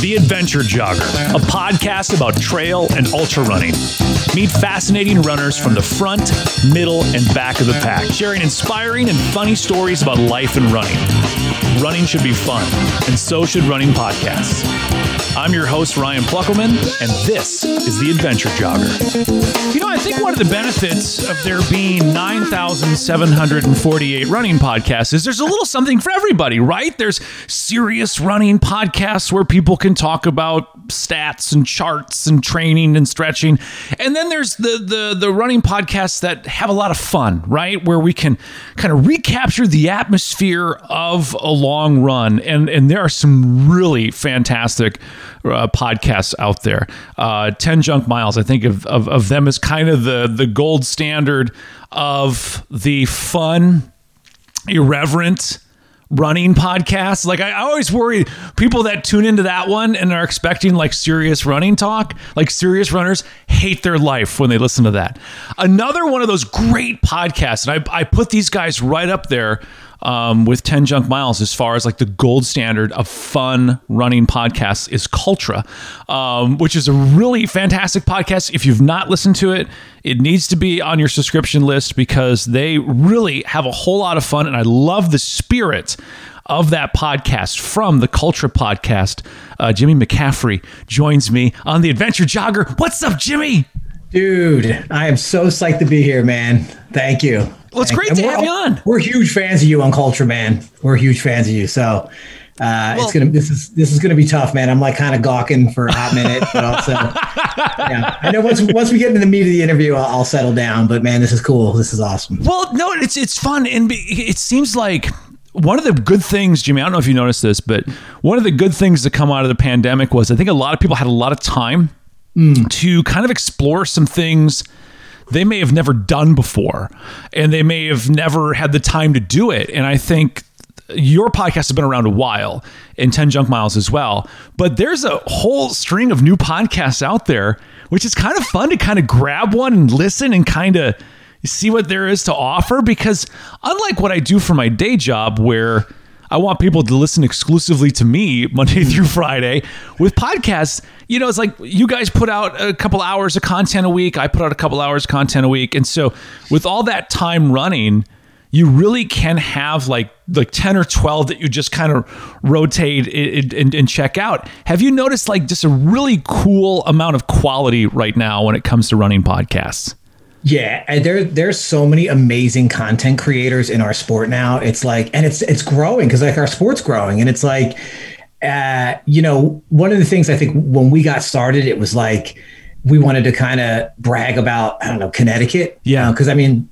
The Adventure Jogger, a podcast about trail and ultra running. Meet fascinating runners from the front, middle, and back of the pack, sharing inspiring and funny stories about life and running. Running should be fun, and so should running podcasts. I'm your host, Ryan Plackemeier, and this is The Adventure Jogger. You know, I think one of the benefits of there being 9,748 running podcasts is there's a little something for everybody, right? There's serious running podcasts where people can talk about stats and charts and training and stretching. And then there's the the the running podcasts that have a lot of fun, right? Where we can kind of recapture the atmosphere of a long run. And and there are some really fantastic uh, podcasts out there. Uh, 10 Junk Miles, I think of, of, of them as kind of the, the gold standard of the fun, irreverent, running podcasts. Like I, I, always worry people that tune into that one and are expecting like serious running talk, like serious runners hate their life when they listen to that. Another one of those great podcasts, and I, I put these guys right up there um, with 10 junk miles as far as like the gold standard of fun running podcasts is Cultra, um, which is a really fantastic podcast. If you've not listened to it, it needs to be on your subscription list because they really have a whole lot of fun. And I love the spirit of that podcast from the Cultra podcast. Uh, Jimmy McCaffrey joins me on the Adventure Jogger. What's up, Jimmy? Dude, I am so psyched to be here, man. Thank you. Well, it's great to have you on. We're huge fans of you on Cultra, man. We're huge fans of you. So uh, well, it's gonna this is this is gonna be tough, man. I'm like kind of gawking for a hot minute, but also yeah. I know once once we get into the meat of the interview, I'll, I'll settle down. But man, this is cool. This is awesome. Well, no, it's it's fun, and it seems like one of the good things, Jimmy, I don't know if you noticed this, but one of the good things to come out of the pandemic was I think a lot of people had a lot of time mm. to kind of explore some things they may have never done before and they may have never had the time to do it. And I think your podcast has been around a while and 10 junk miles as well but there's a whole string of new podcasts out there which is kind of fun to kind of grab one and listen and kind of see what there is to offer because unlike what i do for my day job where I want people to listen exclusively to me Monday through Friday. With podcasts, you know, it's like you guys put out a couple hours of content a week. I put out a couple hours of content a week. And so with all that time running, you really can have like like 10 or 12 that you just kind of rotate and, and, and, check out. Have you noticed like just a really cool amount of quality right now when it comes to running podcasts? Yeah, there there's so many amazing content creators in our sport now. It's like, and it's it's growing because like our sport's growing, and it's like, uh, you know, one of the things I think when we got started, it was like we wanted to kind of brag about I don't know Connecticut, yeah, because I mean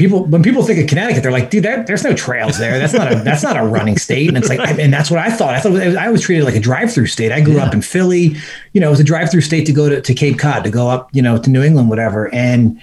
people when people think of Connecticut, they're like, dude, there, there's no trails there. That's not a that's not a running state. And it's like, and that's what I thought. I thought was, I was treated like a drive-through state. I grew yeah. up in Philly. You know, it was a drive-through state to go to, to Cape Cod to go up, you know, to New England, whatever. And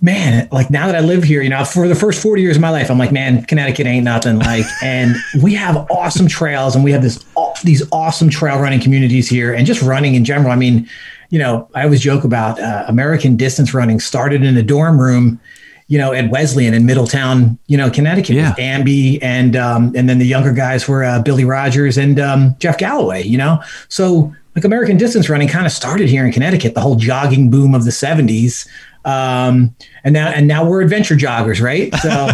man, like now that I live here, you know, for the first 40 years of my life, I'm like, man, Connecticut ain't nothing. Like, and we have awesome trails and we have this, these awesome trail running communities here and just running in general. I mean, you know, I always joke about uh, American distance running started in a dorm room you know, at Wesleyan in Middletown, you know, Connecticut yeah. with Amby and um, and then the younger guys were uh, Billy Rodgers and um, Jeff Galloway, you know. So like American distance running kind of started here in Connecticut, the whole jogging boom of the 70s. Um, and now and now we're adventure joggers, right? So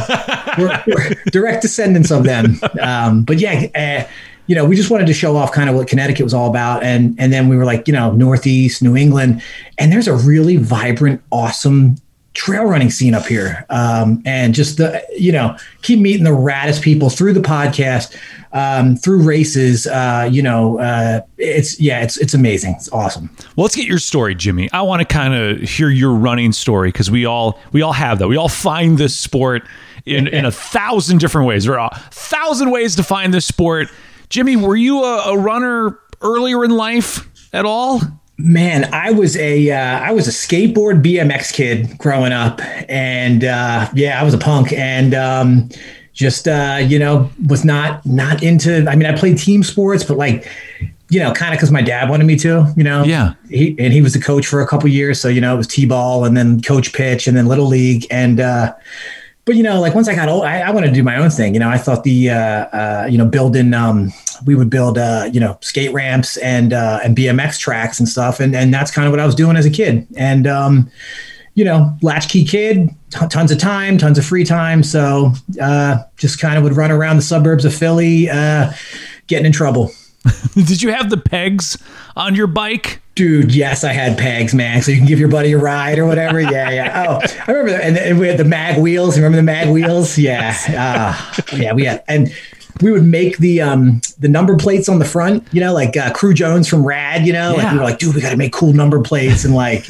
we're, we're, direct descendants of them. Um, but yeah, uh, you know, we just wanted to show off kind of what Connecticut was all about, and and then we were like, you know, Northeast, New England, and there's a really vibrant, awesome trail running scene up here. Um, and just the you know keep meeting the raddest people through the podcast um, through races uh, you know uh, it's yeah it's it's amazing. It's awesome. Well let's get your story jimmy. I want to kind of hear your running story because we all we all have that. We all find this sport in in a thousand different ways. There are a thousand ways to find this sport. Jimmy were you a, a runner earlier in life at all Man, I was a uh, I was a skateboard BMX kid growing up, and uh, yeah, I was a punk, and um, just uh, you know was not not into. I mean, I played team sports, but like you know, kind of because my dad wanted me to, you know. Yeah. He and he was the coach for a couple years, so you know it was t-ball and then coach pitch and then little league and. But you know, like once I got old, I, I wanted to do my own thing. You know, I thought the uh, uh, you know building um, we would build uh, you know skate ramps and uh, and BMX tracks and stuff, and and that's kind of what I was doing as a kid. And um, you know, latchkey kid, t- tons of time, tons of free time, so uh, just kind of would run around the suburbs of Philly, uh, getting in trouble. Did you have the pegs on your bike? Dude, yes, I had pegs, man. So you can give your buddy a ride or whatever. Yeah, yeah. Oh, I remember that. And, and we had the mag wheels. Remember the mag wheels? Yeah. Uh, yeah, we had, and we would make the um the number plates on the front, you know, like uh, Cru Jones from Rad, you know, like we were like, dude, we got to make cool number plates and like,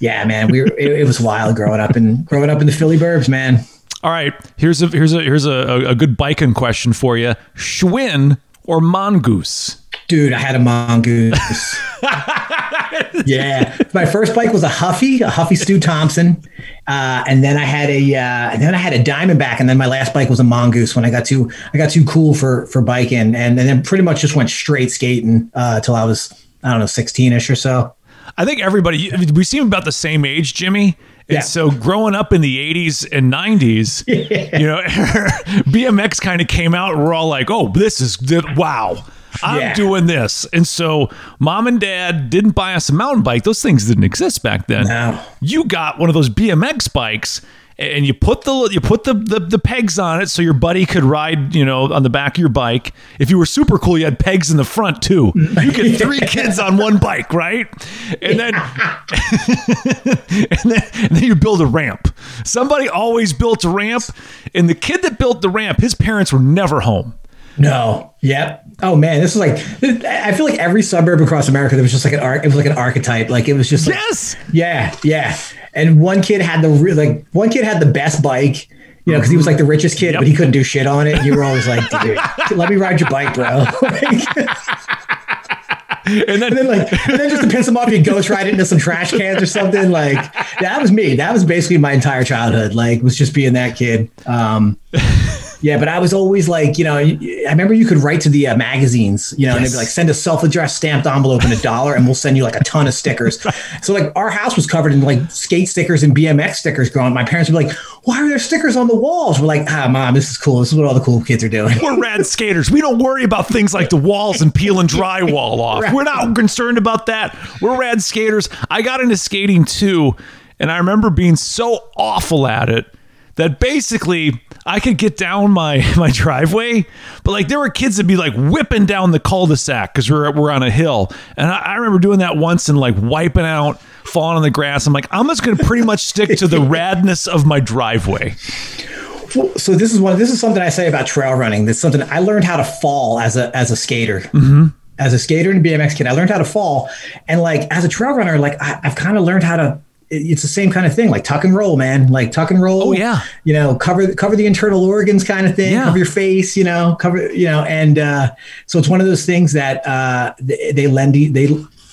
yeah, man, we were, it, it was wild growing up and growing up in the Philly burbs, man. All right, here's a here's a here's a, a, a good biking question for you: Schwinn or mongoose? Dude, I had a mongoose. yeah, my first bike was a Huffy, a Huffy Stu Thompson, uh, and then I had a, uh, and then I had a Diamondback, and then my last bike was a mongoose. When I got too, I got too cool for for biking, and, and then pretty much just went straight skating uh, till I was, I don't know, sixteen ish or so. I think everybody we seem about the same age, Jimmy. And Yeah. so growing up in the 80s and 90s, you know, BMX kind of came out and we're all like, "Oh, this is the wow. I'm Yeah. doing this." And so mom and dad didn't buy us a mountain bike. Those things didn't exist back then. No. You got one of those BMX bikes and you put the you put the, the the pegs on it so your buddy could ride, you know, on the back of your bike. If you were super cool, you had pegs in the front too. You get three kids on one bike, right? And then and then, and then you build a ramp. Somebody always built a ramp, and the kid that built the ramp, his parents were never home. No. Yep. Oh man, this is like I feel like every suburb across America there was just like an arc. It was like an archetype. Like it was just like, Yes. Yeah, yeah. And one kid had the re- like one kid had the best bike, you know, because he was like the richest kid, Yep. but he couldn't do shit on it. You were always like, dude, let me ride your bike, bro. And then, and then like, and then just to piss him off, you ghost ride it into some trash cans or something. Like that was me. That was basically my entire childhood. Like was just being that kid. Um, yeah, but I was always like, you know, I remember you could write to the uh, magazines, you know, and they'd be like, send a self-addressed stamped envelope and a dollar, and we'll send you like a ton of stickers. so like our house was covered in like skate stickers and BMX stickers growing. up. My parents would be like, why are there stickers on the walls? We're like, ah, mom, this is cool. This is what all the cool kids are doing. we're rad skaters. We don't worry about things like the walls and peeling drywall off. We're not concerned about that. We're rad skaters. I got into skating too, and I remember being so awful at it that basically I could get down my my driveway, but like there were kids that'd be like whipping down the cul-de-sac because we're we're on a hill, and I, I remember doing that once and like wiping out, falling on the grass. I'm like, I'm just gonna pretty much stick to the radness of my driveway. Well, so this is one. This is something I say about trail running. That's something I learned how to fall as a as a skater. Mm-hmm. As a skater and BMX kid, I learned how to fall, and like as a trail runner, like I, I've kind of learned how to. It- It's the same kind of thing, like tuck and roll, man. Like tuck and roll. Oh, yeah. You know, cover cover the internal organs, kind of thing. Yeah. Cover your face. You know, cover. You know, and uh, so it's one of those things that uh, they, they lend they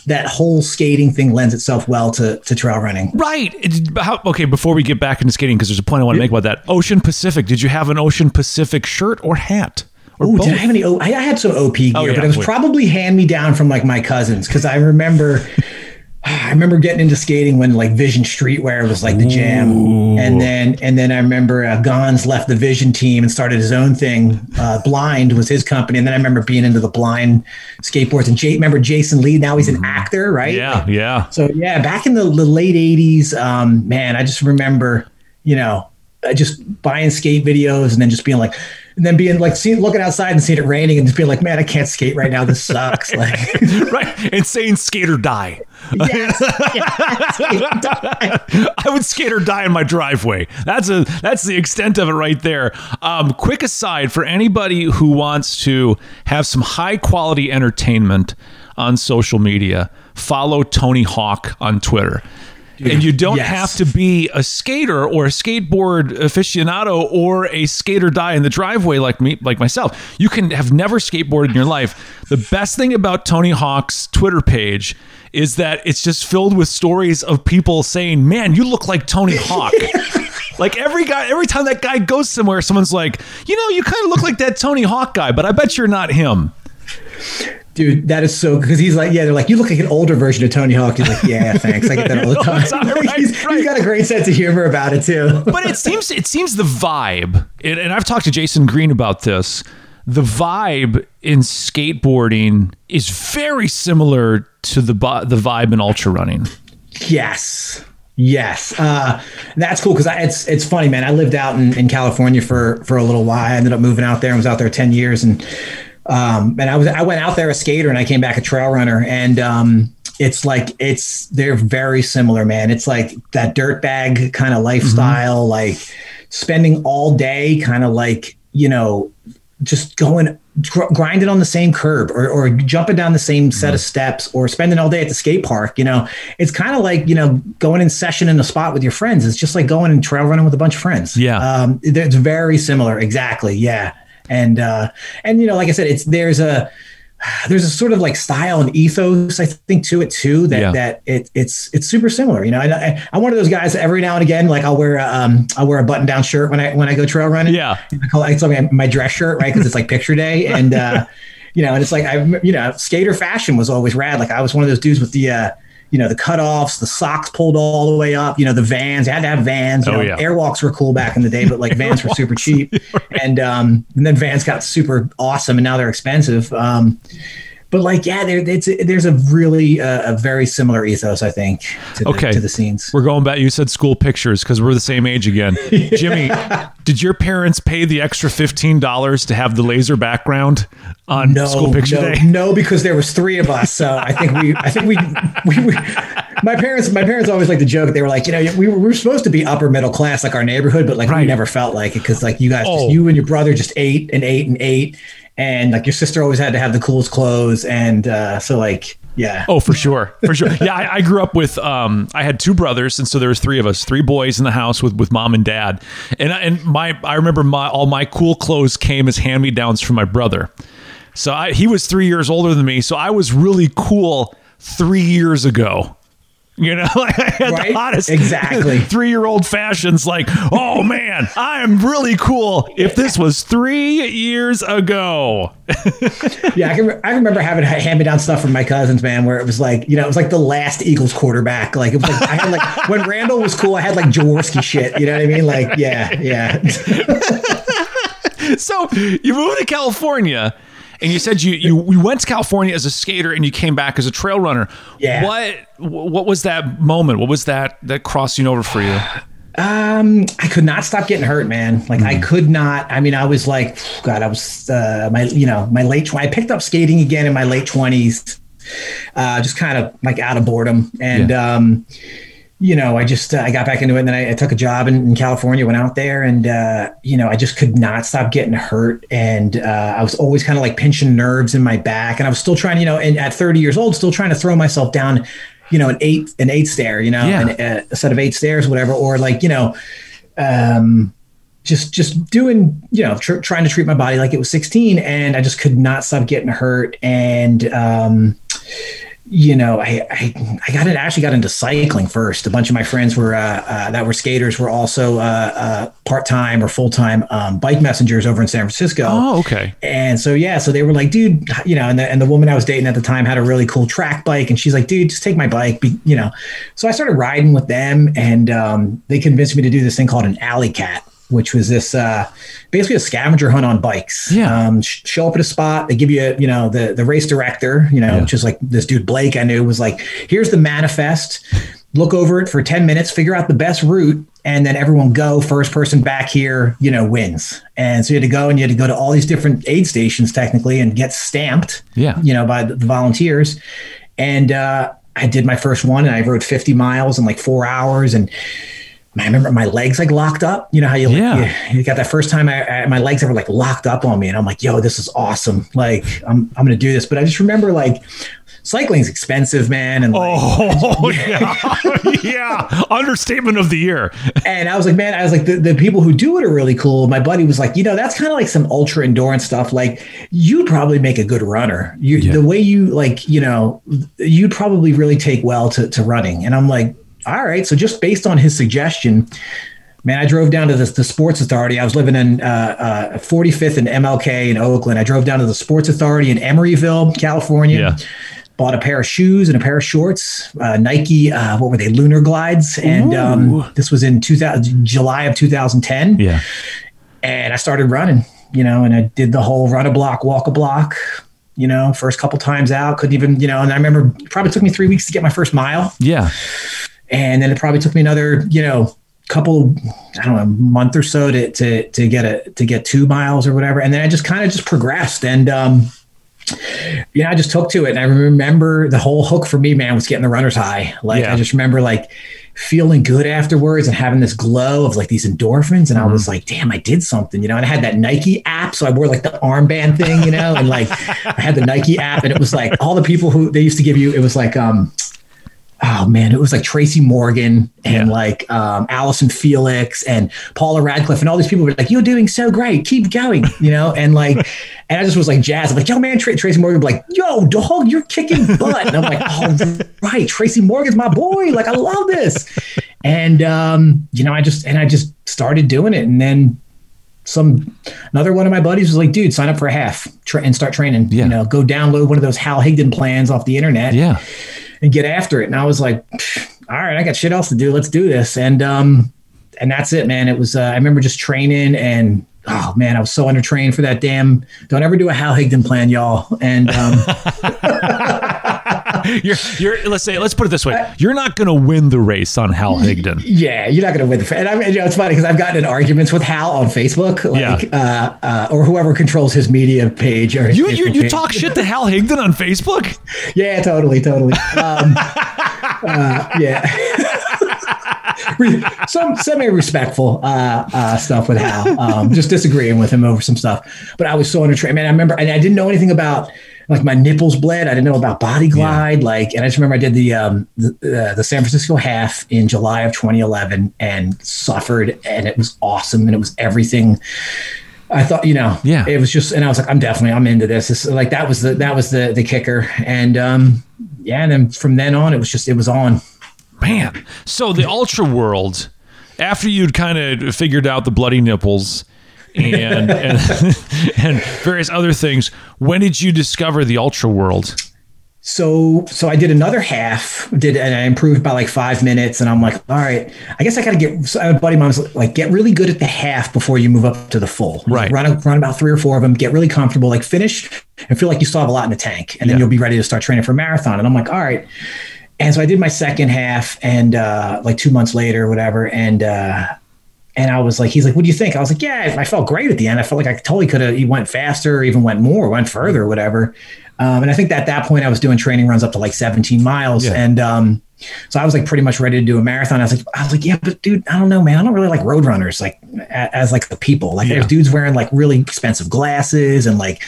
that whole skating thing lends itself well to to trail running. Right. How, okay, before we get back into skating, because there's a point I want to make about that. Ocean Pacific. Did you have an Ocean Pacific shirt or hat? Both? did I have any? O- I, I had some OP gear, Oh, yeah, but it was wait. probably hand me down from like my cousins because I remember. I remember getting into skating when like Vision Streetwear was like the jam, and then and then I remember uh, Gonz left the Vision team and started his own thing. Uh, Blind was his company, and then I remember being into the Blind skateboards. And Jay, remember Jason Lee? Now he's an actor, right? Mm-hmm. yeah, yeah. so yeah, back in the, the late '80s, um, man, I just remember, you know, uh, just buying skate videos and then just being like, and then being like, seeing, looking outside and seeing it raining and just being like, man, I can't skate right now. This sucks. Like, right. And saying skate or die. yes, I would skate or die in my driveway. That's a that's the extent of it right there. Um, quick aside for anybody who wants to have some high quality entertainment on social media, follow Tony Hawk on Twitter. And you don't yes. have to be a skater or a skateboard aficionado or a skater die in the driveway like me, like myself. You can have never skateboarded in your life. The best thing about Tony Hawk's Twitter page is that it's just filled with stories of people saying, "Man, you look like Tony Hawk." like every guy, every time that guy goes somewhere, someone's like, "You know, you kind of look like that Tony Hawk guy, but I bet you're not him." Dude, that is so because he's like, yeah, they're like, you look like an older version of Tony Hawk. He's like, yeah, thanks. I get that all the time. right, he's, right. he's got a great sense of humor about it too. but it seems it seems the vibe, and I've talked to Jason Green about this. The vibe in skateboarding is very similar to the the vibe in ultra running. Yes. Yes, uh, that's cool because it's it's funny, man. I lived out in, in California for for a little while. I ended up moving out there and was out there ten years, and um, and I was I went out there a skater and I came back a trail runner, and um, it's like it's they're very similar, man. It's like that dirt bag kind of lifestyle, mm-hmm. like spending all day, kind of like you know, just going gr- grinding on the same curb or, or jumping down the same set mm-hmm. of steps or spending all day at the skate park. You know, it's kind of like, you know, going in session in a spot with your friends. It's just like going and trail running with a bunch of friends. Yeah. Um, it's very similar. Exactly. Yeah. And, uh, and, you know, like I said, it's, there's a, there's a sort of like style and ethos I think to it too that yeah. that it, it's it's super similar. You know, I, am one of those guys. Every now and again, like I'll wear a, um I'll wear a button down shirt when I when I go trail running. Yeah, I call it, it's like my dress shirt, right? Because it's like picture day, and uh, you know, and it's like I you know skater fashion was always rad. Like I was one of those dudes with the uh, you know, the cutoffs, the socks pulled all the way up, you know, the vans, you had to have vans. You oh, know, yeah. Airwalks were cool back in the day, but like vans were super cheap. And um, and then vans got super awesome and now they're expensive. Um, but like yeah there it's there's a really uh, a very similar ethos i think to okay. the, to the scenes. We're going back. You said school pictures because we're the same age again. Jimmy did your parents pay the extra $15 to have the laser background on no, school picture no, day? no because there was three of us so i think we i think we, we, we my parents my parents always like to joke. They were like you know we were, we were supposed to be upper middle class like our neighborhood but like right. we never felt like it because like you guys oh. just, you and your brother just ate and ate and ate and like your sister always had to have the coolest clothes and uh, so like yeah. Oh for sure. For sure. Yeah I, I, grew up with um i had two brothers and so there was three of us three boys in the house with with mom and dad. And and my i remember my all my cool clothes came as hand me downs from my brother. So I, he was three years older than me so i was really cool three years ago you know, like I had right? the hottest exactly three year old fashions. Like, oh man, I am really cool. If this was three years ago, yeah, I can. I remember having hand me down stuff from my cousins, man, where it was like, you know, it was like the last Eagles quarterback. Like it was like I had like when Randall was cool, I had like Jaworski shit. You know what I mean? Like, yeah, yeah. so you moved to California and you said you, you you went to California as a skater and you came back as a trail runner. Yeah. What what was that moment? What was that that crossing over for you? Um, I could not stop getting hurt, man. Like mm. I could not. I mean, I was like, God, I was uh, my you know my late. I picked up skating again in my late twenties, uh, just kind of like out of boredom and. Yeah. um you know, I just uh, I got back into it, and then I, I took a job in, in, California, went out there, and uh, you know, I just could not stop getting hurt, and uh, I was always kind of like pinching nerves in my back, and I was still trying, you know, and at 30 years old, still trying to throw myself down, you know, an eight an eight stair, you know, yeah. an, a set of eight stairs, whatever, or like you know, um, just just doing you know tr- trying to treat my body like it was 16, and I just could not stop getting hurt, and um, you know, I, I, I got it actually got into cycling first. A bunch of my friends were uh, uh, that were skaters were also uh, uh part time or full time um, bike messengers over in San Francisco. Oh, okay. And so yeah, so they were like, dude, you know, and the and the woman I was dating at the time had a really cool track bike, and she's like, dude, just take my bike, be, you know. So I started riding with them, and um, they convinced me to do this thing called an alley cat which was this uh, basically a scavenger hunt on bikes. Yeah. Um, show up at a spot, they give you, you know, the the race director, you know, yeah. which is like this dude Blake I knew was like, here's the manifest. Look over it for 10 minutes, figure out the best route, and then everyone go. First person back here, you know, wins. And so you had to go and you had to go to all these different aid stations technically and get stamped, yeah, you know, by the, the volunteers. And uh, I did my first one and I rode 50 miles in like four hours and I remember my legs like locked up. You know how you, yeah. you, you got that first time I, I, my legs ever like locked up on me, and I'm like, yo, this is awesome. Like I'm I'm gonna do this. But I just remember like cycling's expensive, man. And like, oh yeah, yeah, understatement of the year. and I was like, man, I was like, the, the people who do it are really cool. My buddy was like, you know, that's kind of like some ultra endurance stuff. Like you'd probably make a good runner. You yeah. the way you like, you know, you'd probably really take well to to running. And I'm like all right. So just based on his suggestion, man, I drove down to the, the Sports Authority. I was living in uh, uh, 45th and MLK in Oakland. I drove down to the Sports Authority in Emeryville, California. Yeah. Bought a pair of shoes and a pair of shorts, uh, Nike. Uh, what were they? Lunar Glides, and um, this was in 2000, July of 2010. Yeah. And I started running, you know, and I did the whole run a block, walk a block. You know, first couple times out, couldn't even, you know, and I remember it probably took me three weeks to get my first mile Yeah. And then it probably took me another you know couple i don't know month or so to to to get a to get two miles or whatever. And then i just kind of just progressed. And um yeah i just took to it. And i remember the whole hook for me man was getting the runner's high like Yeah. i just remember like feeling good afterwards and having this glow of like these endorphins. And i was like damn i did something you know? And i had that nike app so i wore like the armband thing you know? And like i had the nike app and it was like all the people who they used to give you it was like um oh man, it was like Tracy Morgan and Yeah. like um, Allyson Felix and Paula Radcliffe and all these people were like, "You're doing so great, keep going," you know, and like, and I just was like, "Jazz," I'm like, "Yo, man," Tra- Tracy Morgan, be like, "Yo, dog, you're kicking butt," and I'm like, "Oh, right, Tracy Morgan's my boy, like I love this," and um, you know, I just and I just started doing it, and then some another one of my buddies was like, "Dude, sign up for a half tra- and start training. Yeah. You know, go download one of those Hal Higdon plans off the internet." Yeah. And get after it. And I was like, all right, I got shit else to do. Let's do this. And um, and that's it, man. It was uh, I remember just training and oh man, I was so undertrained for that damn. Don't ever do a Hal Higdon plan, y'all. And um, You're, you're, let's say, let's put it this way. You're not going to win the race on Hal Higdon. yeah, you're not gonna win the. And I mean, you know, it's funny because I've gotten in arguments with Hal on Facebook, like uh, uh, or whoever controls his media page. Or his You, you, you page. talk shit to Hal Higdon on Facebook? Yeah, totally, totally. Um, uh, yeah. Some semi respectful uh, uh, stuff with Hal. Um, just disagreeing with him over some stuff. But I was so undertrained. Man, I remember, and I didn't know anything about like my nipples bled. I didn't know about Body Glide. Like, and I just remember I did the um, the, uh, the San Francisco half in July of 2011 and suffered, and it was awesome, and it was everything. I thought, you know, Yeah. it was just, and I was like, I'm definitely, I'm into this. This like that was the that was the the kicker, and um, yeah, and then from then on, it was just it was on. Man. So the ultra world, after you'd kind of figured out the bloody nipples and, and and various other things, when did you discover the ultra world? So so I did another half, did and I improved by like five minutes, and I'm like, all right, I guess I got to get. So a buddy of mine was like, get really good at the half before you move up to the full. Right. Run run about three or four of them, get really comfortable, like finish and feel like you still have a lot in the tank, and then Yeah. you'll be ready to start training for a marathon. And I'm like, all right. And so I did my second half, and uh, like two months later, whatever, and. uh and I was like, he's like, what do you think? I was like, yeah, I felt great at the end. I felt like I totally could have, he went faster or even went more, went further or whatever. Um, and I think that at that point I was doing training runs up to like 17 miles. Yeah. And um, so I was like pretty much ready to do a marathon. I was like, I was like, yeah, but dude, I don't know, man. I don't really like road runners like as like the people. Like Yeah. there's dudes wearing like really expensive glasses and like,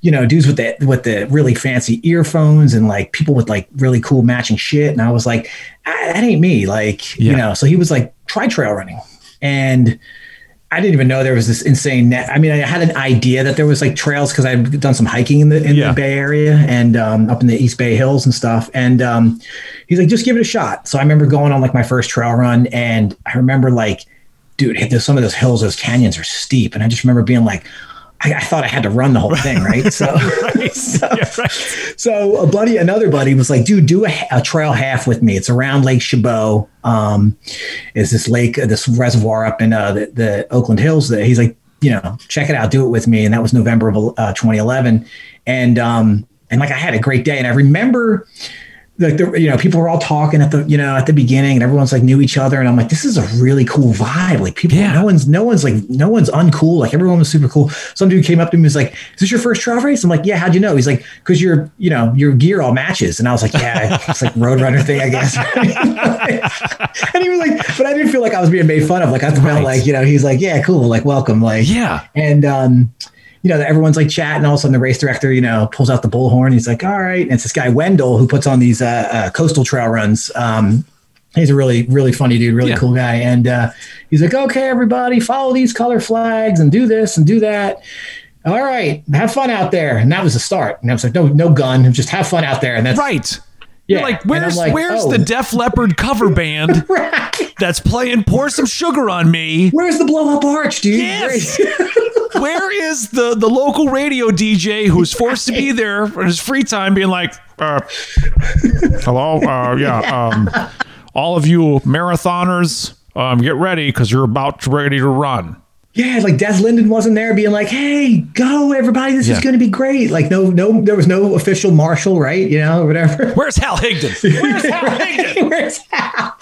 you know, dudes with the with the really fancy earphones and like people with like really cool matching shit. And I was like, ah, that ain't me. Like, Yeah. you know, so he was like, try trail running. And I didn't even know there was this insane net. I mean, I had an idea that there was like trails because I've done some hiking in the in Yeah. the Bay Area and um, up in the East Bay Hills and stuff. And um, he's like, just give it a shot. So I remember going on like my first trail run, and I remember like, dude, some of those hills, those canyons are steep, and I just remember being like. I, I thought I had to run the whole thing, right? So, so, Yeah, right. so a buddy, another buddy was like, dude, do a, a trail half with me. It's around Lake Chabot. Um, is this lake, uh, this reservoir up in uh, the, the Oakland Hills that he's like, you know, check it out, do it with me. And that was November of uh, 2011. And, um, and like, I had a great day. And I remember like the, you know, people were all talking at the, you know, at the beginning and everyone's like knew each other. And I'm like, this is a really cool vibe. Like people, Yeah. no one's, no one's like, no one's uncool. Like everyone was super cool. Some dude came up to me and was like, is this your first trail race? I'm like, yeah. How'd you know? He's like, cause your, you know, your gear all matches. And I was like, yeah, it's like roadrunner thing, I guess. and he was like, but I didn't feel like I was being made fun of. Like I felt Right. like, you know, he's like, yeah, cool. Like, welcome. Like, Yeah. and um, you know, that everyone's like chatting. All of a sudden, the race director, you know, pulls out the bullhorn. He's like, "All right." And it's this guy Wendell who puts on these uh, uh, coastal trail runs. Um, he's a really, really funny dude, really Yeah. cool guy. And uh, he's like, "Okay, everybody, follow these color flags and do this and do that." All right, have fun out there. And that was the start. And I was like, "No, no gun. Just have fun out there." And that's Right. You're like, where's like, where's oh. the Def Leppard cover band right. that's playing "Pour Some Sugar on Me"? Where's the blow up arch, dude? Yes. Where is the the local radio DJ who's forced to be there for his free time, being like, uh, "Hello, uh, yeah, um, all of you marathoners, um, get ready because you're about to, ready to run." Yeah, like Des Linden wasn't there being like, "Hey, go everybody, this yeah. is going to be great." Like no no there was no official marshal, right? You know, whatever. Where's Hal Higdon? Where's Hal Higdon? Where's Hal?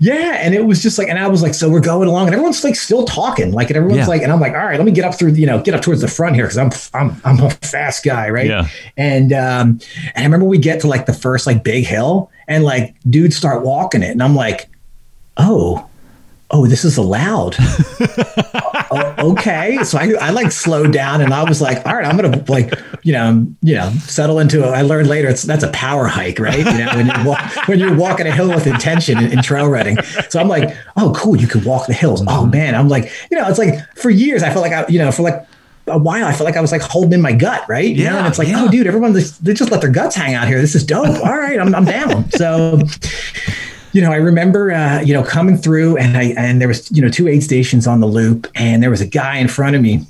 Yeah, and it was just like, and I was like, so we're going along, and everyone's like still talking, like, and everyone's yeah. like, and I'm like, all right, let me get up through, you know, get up towards the front here because I'm, I'm, I'm a fast guy, right? Yeah. And um, and I remember we get to like the first like big hill, and like dudes start walking it, and I'm like, oh, oh, this is allowed. oh, okay. So I, I like slowed down and I was like, all right, I'm going to like, you know, you know, settle into it. I learned later it's, that's a power hike, right? You know, when you're, walk, when you're walking a hill with intention in, in, trail running. So I'm like, oh, cool. You can walk the hills. Oh man. I'm like, you know, it's like for years, I felt like I, you know, for like a while, I felt like I was like holding in my gut, right? You yeah. Know? And it's like, oh, yeah. oh, dude, everyone, they just let their guts hang out here. This is dope. All right. I'm, I'm down. So, you know, I remember, uh, you know, coming through and I, and there was, you know, two aid stations on the loop and there was a guy in front of me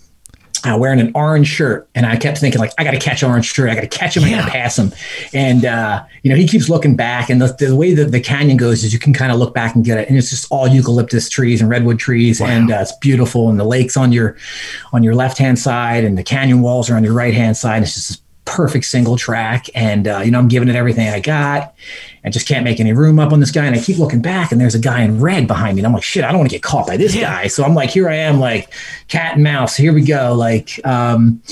uh, wearing an orange shirt. And I kept thinking like, I got to catch orange shirt. I got to catch him. Yeah. I got to pass him. And, uh, you know, he keeps looking back and the, the way that the canyon goes is you can kind of look back and get it. And it's just all eucalyptus trees and redwood trees. Wow. And uh, it's beautiful. And the lake's on your, on your left-hand side and the canyon walls are on your right-hand side. And it's just perfect single track. And, uh, you know, I'm giving it everything I got. I just can't make any room up on this guy. And I keep looking back and there's a guy in red behind me. And I'm like, shit, I don't want to get caught by this yeah. guy. So I'm like, here I am, like cat and mouse. Here we go. Like, um,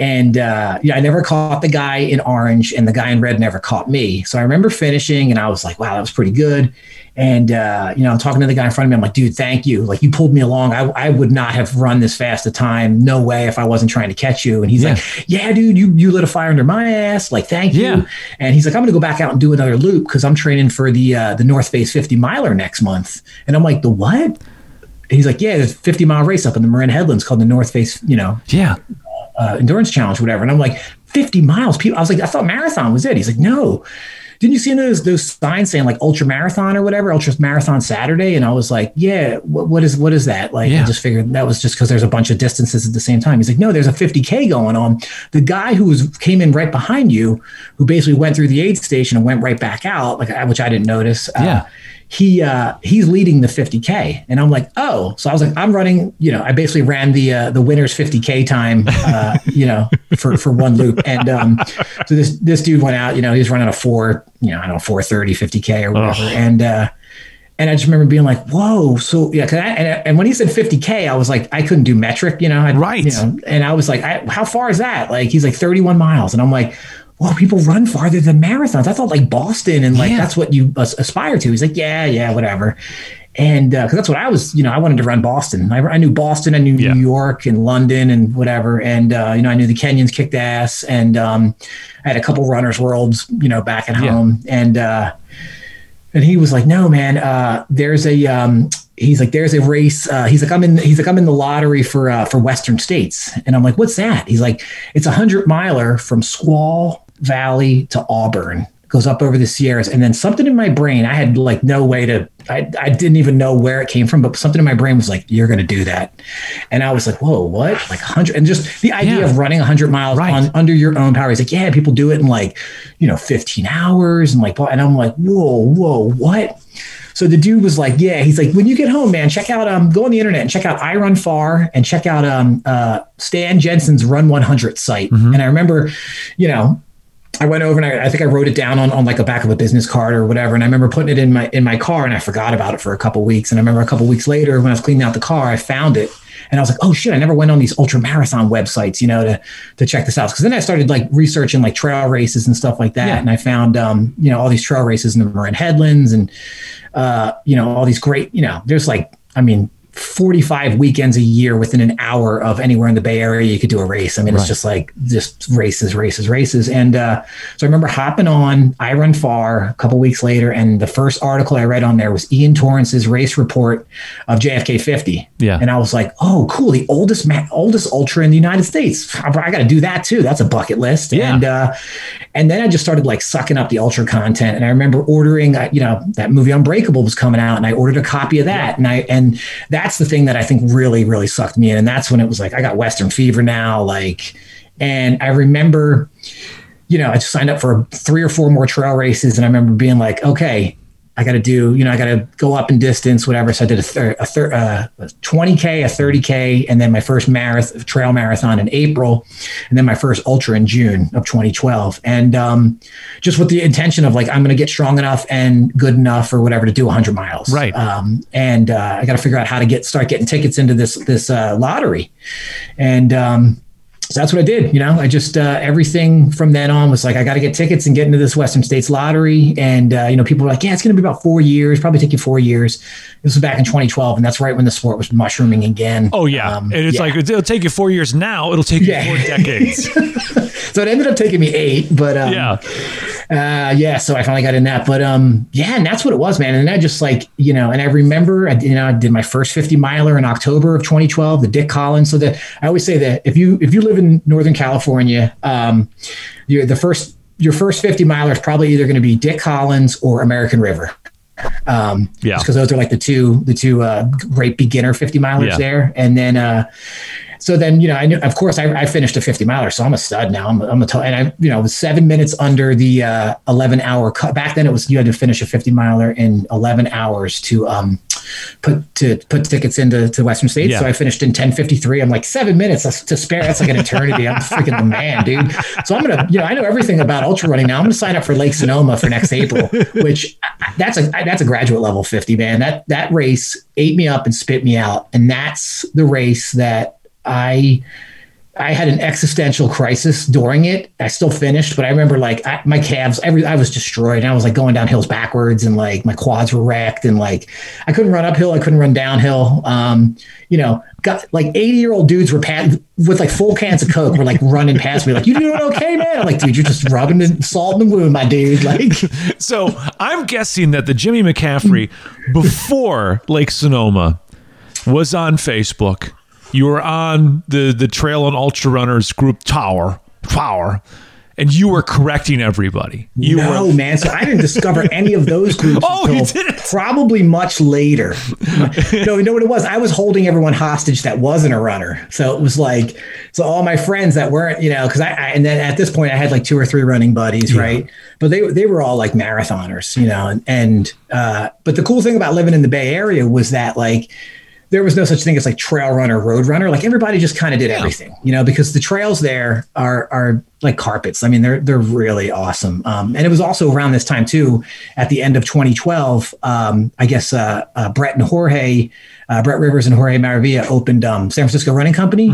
and uh, yeah, I never caught the guy in orange, and the guy in red never caught me. So I remember finishing, and I was like, "Wow, that was pretty good." And uh, you know, I'm talking to the guy in front of me. I'm like, "Dude, thank you. Like, you pulled me along. I, I would not have run this fast a time. No way if I wasn't trying to catch you." And he's yeah. like, "Yeah, dude, you you lit a fire under my ass. Like, thank yeah. you." And he's like, "I'm gonna go back out and do another loop because I'm training for the uh, the North Face 50 miler next month." And I'm like, "The what?" he's like, "Yeah, there's a 50 mile race up in the Marin Headlands called the North Face. You know, yeah." Uh, endurance challenge, whatever. And I'm like, 50 miles. People, I was like, I thought marathon was it. He's like, no. Didn't you see those those signs saying like ultra marathon or whatever, ultra marathon Saturday? And I was like, yeah, what, what is what is that? Like, yeah. I just figured that was just because there's a bunch of distances at the same time. He's like, no, there's a 50k going on. The guy who was came in right behind you, who basically went through the aid station and went right back out, like which I didn't notice. Uh, yeah. Uh, he uh, he's leading the 50k, and I'm like, oh, so I was like, I'm running, you know, I basically ran the uh, the winner's 50k time, uh, you know, for for one loop, and um, so this this dude went out, you know, he was running a four, you know, I don't know, 430 50k or whatever, oh. and uh, and I just remember being like, whoa, so yeah, I, and, and when he said 50k, I was like, I couldn't do metric, you know, I'd, right, you know, and I was like, I, how far is that? Like, he's like 31 miles, and I'm like well, people run farther than marathons. I thought like Boston and like yeah. that's what you aspire to. He's like, yeah, yeah, whatever. And because uh, that's what I was, you know, I wanted to run Boston. I, I knew Boston, I knew yeah. New York and London and whatever. And, uh, you know, I knew the Kenyans kicked ass. And um, I had a couple runners worlds, you know, back at home. And, uh, and he was like, no, man, uh, there's a, um, he's like, there's a race. Uh, he's like, I'm in, he's like, I'm in the lottery for, uh, for Western states. And I'm like, what's that? He's like, it's a hundred miler from Squaw Valley to Auburn, goes up over the Sierras. And then something in my brain, I had like no way to, I, I didn't even know where it came from, but something in my brain was like, you're going to do that. And I was like, whoa, what? Like 100. And just the idea yeah. of running 100 miles right. on under your own power. He's like, yeah, people do it in like, you know, 15 hours. And like, and I'm like, whoa, whoa, what? So the dude was like, yeah, he's like, when you get home, man, check out, um, go on the internet and check out I Run Far and check out, um, uh, Stan Jensen's Run 100 site. Mm-hmm. And I remember, you know, I went over and I, I, think I wrote it down on, on like a back of a business card or whatever. And I remember putting it in my in my car and I forgot about it for a couple weeks. And I remember a couple weeks later when I was cleaning out the car, I found it and I was like, oh shit, I never went on these ultra marathon websites, you know, to to check this out. Because then I started like researching like trail races and stuff like that. Yeah. And I found um, you know, all these trail races in the Marin Headlands and uh, you know, all these great, you know, there's like, I mean, 45 weekends a year within an hour of anywhere in the Bay Area you could do a race. I mean, Right. it's just like just races, races, races. And uh, so I remember hopping on I Run Far a couple weeks later, and the first article I read on there was Ian Torrence's race report of JFK 50. Yeah. And I was like, oh, cool, the oldest ma- oldest ultra in the United States. I, got to do that too. That's a bucket list. Yeah. And uh, and then I just started like sucking up the ultra content. And I remember ordering, uh, you know, that movie Unbreakable was coming out, and I ordered a copy of that. And I and that's the thing that I think really really sucked me in. And that's when it was like I got Western fever now, like. And I remember, you know, I just signed up for three or four more trail races, and I remember being like, okay. I got to do, you know, I got to go up in distance, whatever. So I did a, thir- a, thir- uh, a 20K, a 30K, and then my first marathon, trail marathon in April, and then my first ultra in June of 2012. And um, just with the intention of like, I'm going to get strong enough and good enough or whatever to do 100 miles. Right. Um, and uh, I got to figure out how to get, start getting tickets into this, this uh, lottery. And, um, so that's what I did. You know, I just uh, everything from then on was like, I got to get tickets and get into this Western States lottery. And uh, you know, people were like, yeah, it's going to be about four years, probably take you four years. This was back in 2012, and that's right when the sport was mushrooming again. Oh yeah, Um, and it's yeah. like it'll take you four years now. It'll take you Yeah. four decades. so it ended up taking me eight, but um, yeah, uh, yeah. So I finally got in that, but um, yeah, and that's what it was, man. And I just like you know, and I remember, I, you know, I did my first 50 miler in October of 2012, the Dick Collins. So that I always say that if you if you live in Northern California, um, you're the first your first 50 miler is probably either going to be Dick Collins or American River. Um, Yeah. because those are like the two the two uh, great beginner 50 milers Yeah. there, and then. uh so then, you know, I knew, of course, I, I finished a 50 miler, so I'm a stud now. I'm, I'm a, and I, you know, was seven minutes under the uh, 11 hour cut. Back then, it was you had to finish a 50 miler in 11 hours to um put to put tickets into to Western States. Yeah. So I finished in 10:53. I'm like seven minutes to spare. That's like an eternity. I'm freaking the man, dude. So I'm gonna, you know, I know everything about ultra running now. I'm gonna sign up for Lake Sonoma for next April, which that's a that's a graduate level 50, man. That that race ate me up and spit me out, and that's the race that I I had an existential crisis during it. I still finished, but I remember like I, my calves, every I was destroyed. I was like going down hills backwards, and like my quads were wrecked, and like I couldn't run uphill, I couldn't run downhill. Um, you know, got like eighty year old dudes were pat with like full cans of coke, were like running past me, like you doing okay, man? I'm like, dude, you're just rubbing salt in the wound, my dude. Like, So I'm guessing that the Jimmy McCaffrey before Lake Sonoma was on Facebook. You were on the the Trail and Ultra Runners group Tower Tower, and you were correcting everybody. You no, were man. So I didn't discover any of those groups Oh, until probably much later. no, you know what it was? I was holding everyone hostage that wasn't a runner. So it was like, so all my friends that weren't, you know, because I, I and then at this point I had like two or three running buddies, right? But they they were all like marathoners, you know, and and uh, but the cool thing about living in the Bay Area was that like there was no such thing as like trail runner, road runner. Like everybody just kind of did everything, you know, because the trails there are are like carpets. I mean, they're they're really awesome. Um, and it was also around this time too, at the end of 2012. Um, I guess uh, uh, Brett and Jorge, uh, Brett Rivers and Jorge Maravilla opened um, San Francisco Running Company.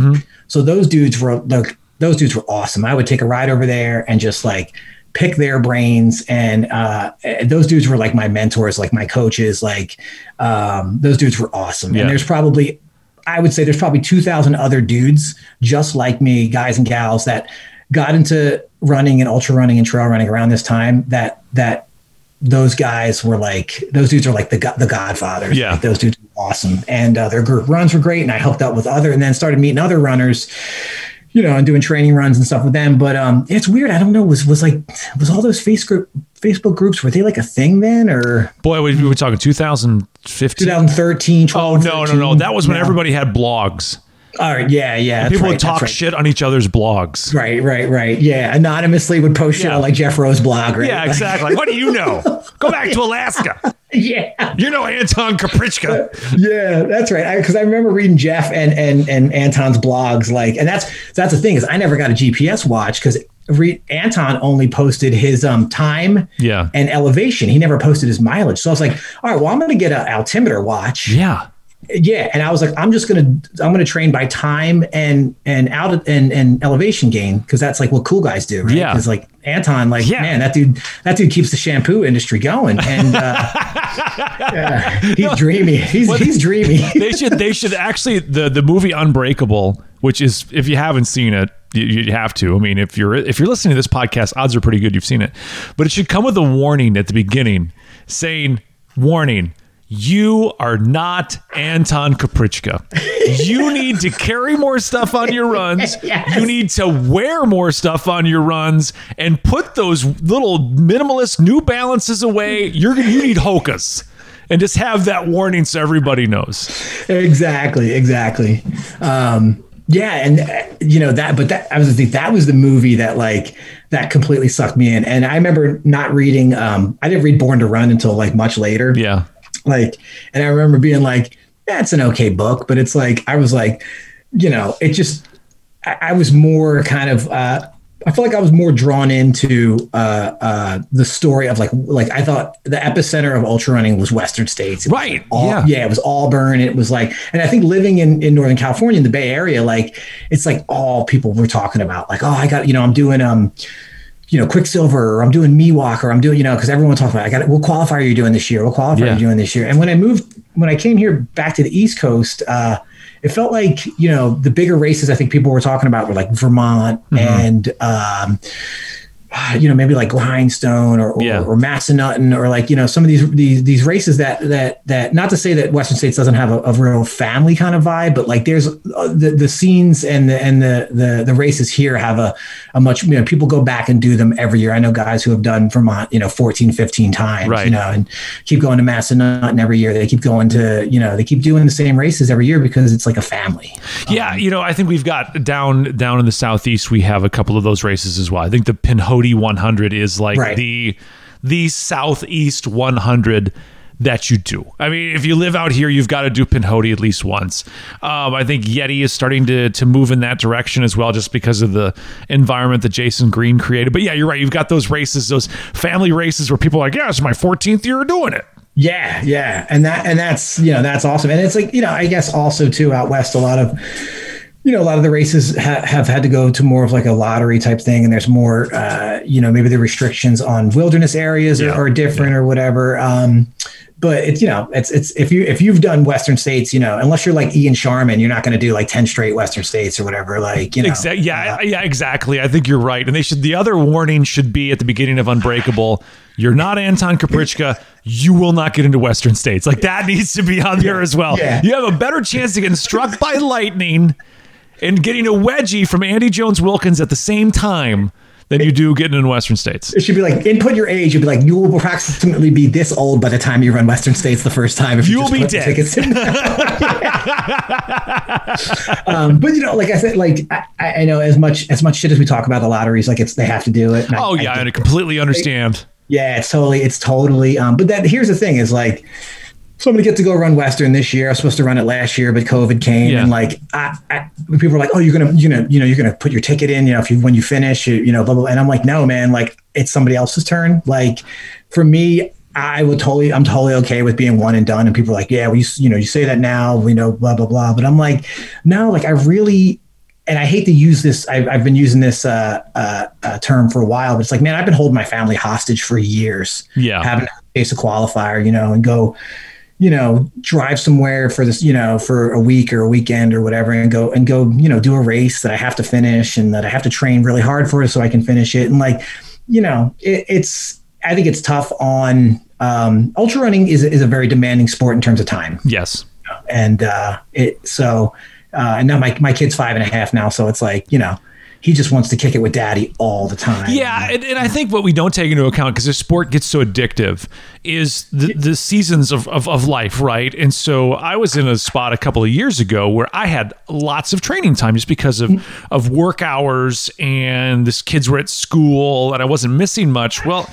So those dudes were like those dudes were awesome. I would take a ride over there and just like pick their brains. And uh, those dudes were like my mentors like my coaches like um, those dudes were awesome. Yeah. and there's probably i would say there's probably 2000 other dudes just like me guys and gals that got into running and ultra running and trail running around this time that that those guys were like those dudes are like the the godfathers. Yeah. Like, those dudes were awesome. And uh, their group runs were great and i helped out with other and then started meeting other runners you know, and doing training runs and stuff with them. But um, it's weird. I don't know. Was was like was all those Facebook Facebook groups were they like a thing then or boy. We, we were talking 2015. 2013? 12, Oh no no no! 13? That was when No. everybody had blogs. All right, yeah, yeah. People right, would talk right. shit on each other's blogs. Right, right, right. Yeah, anonymously would post shit Yeah. on like Geoff Roes blog, right? Yeah, exactly. what do you know? Go back to Alaska. yeah. You know Anton Krupicka. Yeah, that's right. Because I, remember reading Geoff and and and Anton's blogs, like, and that's that's the thing is I never got a GPS watch because re- Anton only posted his um time Yeah. and elevation. He never posted his mileage. So I was like, all right, well, I'm going to get an altimeter watch. Yeah. Yeah, and I was like, I'm just gonna I'm gonna train by time and and out and and elevation gain because that's like what cool guys do, right? Yeah. Because like Anton, like Yeah. man, that dude that dude keeps the shampoo industry going, and uh, yeah, he's dreamy. He's he's dreamy. they should they should actually the the movie Unbreakable, which is if you haven't seen it, you, you have to. I mean, if you're if you're listening to this podcast, odds are pretty good you've seen it. But it should come with a warning at the beginning saying, "Warning." You are not Anton Krupicka. You need to carry more stuff on your runs. Yes. You need to wear more stuff on your runs and put those little minimalist New Balances away. You're you need Hokas. And just have that warning so everybody knows. exactly, exactly. Um, yeah, and uh, you know that, but that I was the, that was the movie that like that completely sucked me in. And I remember not reading. Um, I didn't read Born to Run until like much later. Yeah. Like, and I remember being like, "That's an okay book," but it's like I was like, you know, it just I, I was more kind of. Uh, I feel like I was more drawn into uh, uh, the story of like like I thought the epicenter of ultra running was Western states. It Right, all- yeah. yeah, it was Auburn. It was like, and I think living in, in Northern California in the Bay Area, like it's like all people were talking about, like, oh, I got, you know, I'm doing um, you know, Quicksilver, or I'm doing Miwok, or I'm doing, you know, because everyone talks about, I got, it. what qualifier are you doing this year? What qualifier Yeah. are you doing this year? And when I moved, when I came here back to the East Coast, uh, it felt like you know the bigger races. I think people were talking about were like Vermont Mm-hmm. and. Um, you know, maybe like Grindstone or, or, Yeah. or Massanutten or like, you know, some of these, these, these races that, that, that, not to say that Western States doesn't have a, a real family kind of vibe, but like there's uh, the, the scenes and the, and the, the, the races here have a, a much, you know, people go back and do them every year. I know guys who have done Vermont, you know, 14, 15 times, Right. you know, and keep going to Massanutten every year. They keep going to, you know, they keep doing the same races every year because it's like a family. Yeah, you know, I think we've got down down in the southeast. We have a couple of those races as well. I think the Pinhoti 100 is like Right. the the southeast 100 that you do. I mean, if you live out here, you've got to do Pinhoti at least once. Um, I think Yeti is starting to to move in that direction as well, just because of the environment that Jason Green created. But yeah, you're right. You've got those races, those family races where people are like, yeah, it's my 14th year of doing it. Yeah, yeah, and that and that's you know that's awesome, and it's like you know I guess also too out west a lot of you know a lot of the races ha- have had to go to more of like a lottery type thing, and there's more uh, you know maybe the restrictions on wilderness areas Yeah, are, are different or whatever. Um, but it's you know it's it's if you if you've done Western states, you know unless you're like Ian Sharman, you're not going to do like ten straight Western states or whatever. Like you know, Exactly. Yeah, yeah, exactly. I think you're right. And they should. The other warning should be at the beginning of Unbreakable. You're not Anton Krupicka. You will not get into Western states. Like that needs to be on there as well. Yeah. You have a better chance of getting struck by lightning and getting a wedgie from Andy Jones Wilkins at the same time than you do getting in Western states. It should be like input your age. You'll be like you will approximately be this old by the time you run Western States the first time. If you will be dead. Tickets in. um, but you know, like I said, like I, I know as much as much shit as we talk about the lotteries, like it's they have to do it. Oh I yeah, and I completely understand. yeah, it's totally, it's totally. Um, but that here's the thing: is like, so I'm gonna get to go run Western this year. I was supposed to run it last year, but COVID came, Yeah. and like, I, I, people are like, "Oh, you're gonna, you're gonna, you know, you're gonna put your ticket in, you know, if you when you finish, you, you know, blah blah." blah. And I'm like, "No, man, like it's somebody else's turn." Like, for me. I would totally, I'm totally okay with being one and done. And people are like, yeah, well, you, you know, you say that now, we know, blah, blah, blah. But I'm like, no, like I really, and I hate to use this. I've, I've been using this uh, uh, uh, term for a while, but it's like, man, I've been holding my family hostage for years. Yeah. having to face a qualifier, you know, and go, you know, drive somewhere for this, you know, for a week or a weekend or whatever, and go and go, you know, do a race that I have to finish and that I have to train really hard for so I can finish it. And like, you know, it, it's. I think it's tough on um, ultra running is is a very demanding sport in terms of time Yes. and uh, it so uh, and now my my kid's five and a half now, so it's like you know he just wants to kick it with daddy all the time. Yeah, and, and I think what we don't take into account because the sport gets so addictive is the, the seasons of, of, of life, right? And so I was in a spot a couple of years ago where I had lots of training time just because of, of work hours and this kids were at school and I wasn't missing much. Well,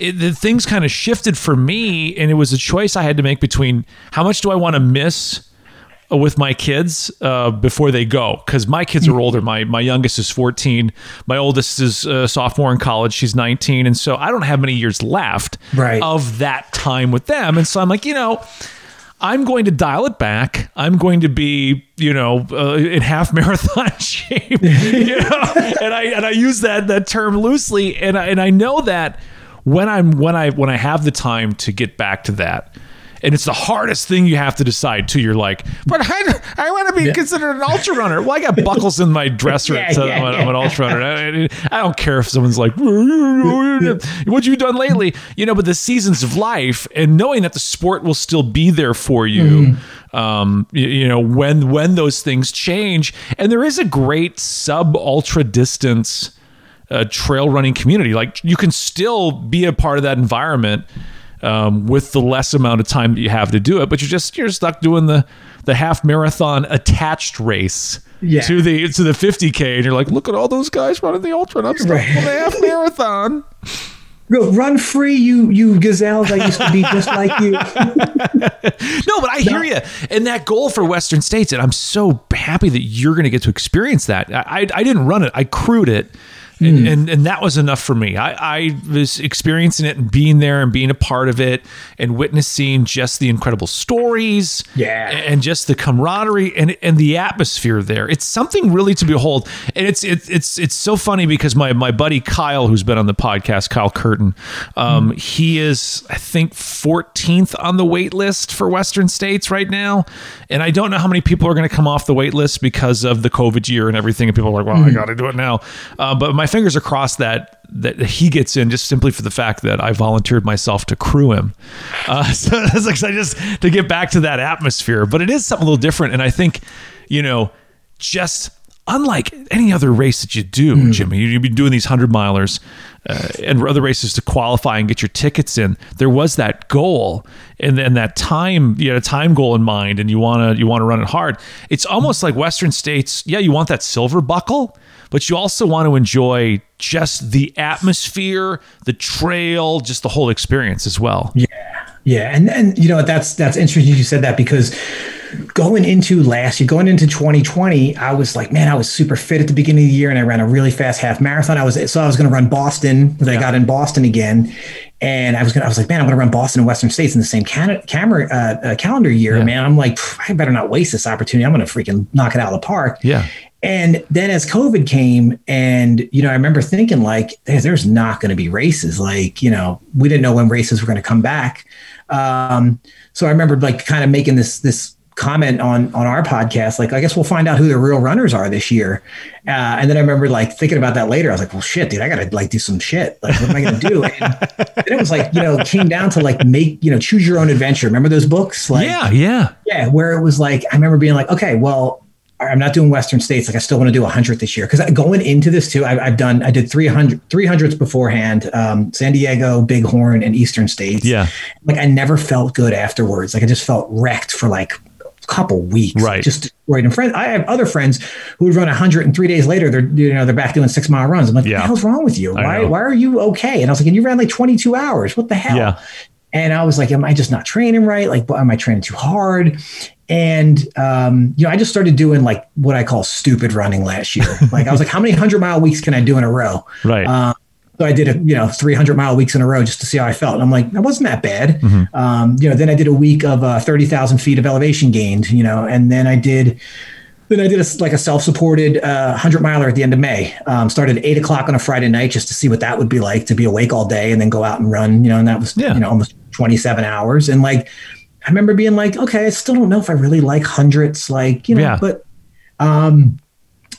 it, the things kind of shifted for me, and it was a choice I had to make between how much do I want to miss with my kids uh, before they go because my kids are older. My my youngest is 14. My oldest is a sophomore in college. She's 19, and so I don't have many years left Right. of that time with them. And so I'm like, you know. I'm going to dial it back. I'm going to be, you know, uh, in half marathon shape, you know? and I and I use that that term loosely, and I, and I know that when I'm when I when I have the time to get back to that, and it's the hardest thing you have to decide too. You're like, but I, I want to be yeah. considered an ultra runner. Well, I got buckles in my dresser. yeah, yeah, I'm, I'm, an ultra runner. I, I, don't care if someone's like, what you done lately? You know, but the seasons of life and knowing that the sport will still be there for you. Mm-hmm. Um, you, you know, when when those things change, and there is a great sub ultra distance uh, trail running community. Like you can still be a part of that environment um, with the less amount of time that you have to do it. But you're just you're stuck doing the the half marathon attached race. Yeah. To the to the 50k, and you're like, look at all those guys running the ultra, and I'm stuck right. on the half marathon. Go run free, you you gazelles! I used to be just like you. no, but I hear you. And that goal for Western States, and I'm so happy that you're going to get to experience that. I, I, I didn't run it; I crewed it, and, mm. and, and that was enough for me. I, I was experiencing it and being there and being a part of it and witnessing just the incredible stories, yeah, and just the camaraderie and and the atmosphere there. It's something really to behold, and it's it's it's it's so funny because my my buddy Kyle, who's been on the podcast, Kyle Curtin, um, mm. he is I think 14th on the wait list for Western States right now, and I don't know how many people are going to come off the wait list because of the COVID year and everything, and people are like, well, mm. I got to do it now, uh, but my fingers are crossed that that he gets in just simply for the fact that I volunteered myself to crew him. Uh, so it's like I just to get back to that atmosphere, but it is something a little different. And I think, you know, just unlike any other race that you do, mm. Jimmy, you've been doing these hundred milers uh, and other races to qualify and get your tickets in. There was that goal and then that time, you had a time goal in mind, and you wanna you want to run it hard. It's almost like Western states. Yeah, you want that silver buckle but you also want to enjoy just the atmosphere, the trail, just the whole experience as well. Yeah. Yeah. And and you know that's that's interesting you said that because going into last year, going into 2020, I was like, man, I was super fit at the beginning of the year and I ran a really fast half marathon. I was so I was going to run Boston, but yeah. I got in Boston again. And I was gonna, I was like, man, I'm gonna run Boston and Western States in the same can- camera uh, uh, calendar year, yeah. man. I'm like, I better not waste this opportunity. I'm gonna freaking knock it out of the park. Yeah. And then as COVID came, and you know, I remember thinking like, hey, there's not going to be races. Like, you know, we didn't know when races were going to come back. Um, so I remember like kind of making this this comment on on our podcast like i guess we'll find out who the real runners are this year. Uh, and then i remember like thinking about that later. I was like well shit dude i gotta like do some shit. Like what am i gonna do? And, and it was like you know came down to like make you know choose your own adventure. Remember those books? Like yeah yeah. Yeah where it was like i remember being like okay well I'm not doing Western states. Like I still want to do 100 this year because going into this too, I, have done I did 300 300s beforehand, um, San Diego, Bighorn, and Eastern states. Yeah, like I never felt good afterwards. Like I just felt wrecked for like a couple weeks. Right, just destroyed. And friends, I have other friends who would run 100 and three days later they're you know they're back doing six mile runs. I'm like, yeah. what the hell's wrong with you? Why why are you okay? And I was like, and you ran like 22 hours. What the hell? Yeah. And I was like, am I just not training right? Like, am I training too hard? And um, you know, I just started doing like what I call stupid running last year. like I was like, how many hundred mile weeks can I do in a row? Right. Um, so I did a you know 300 mile weeks in a row just to see how I felt. And I'm like, that wasn't that bad. Mm-hmm. Um, you know, then I did a week of uh, 30,000 feet of elevation gained. You know, and then I did. Then I did a, like a self-supported uh, 100 miler at the end of May. Um, started at eight o'clock on a Friday night just to see what that would be like to be awake all day and then go out and run. You know, and that was yeah. you know almost 27 hours. And like I remember being like, okay, I still don't know if I really like hundreds, like, you know, yeah. but, um,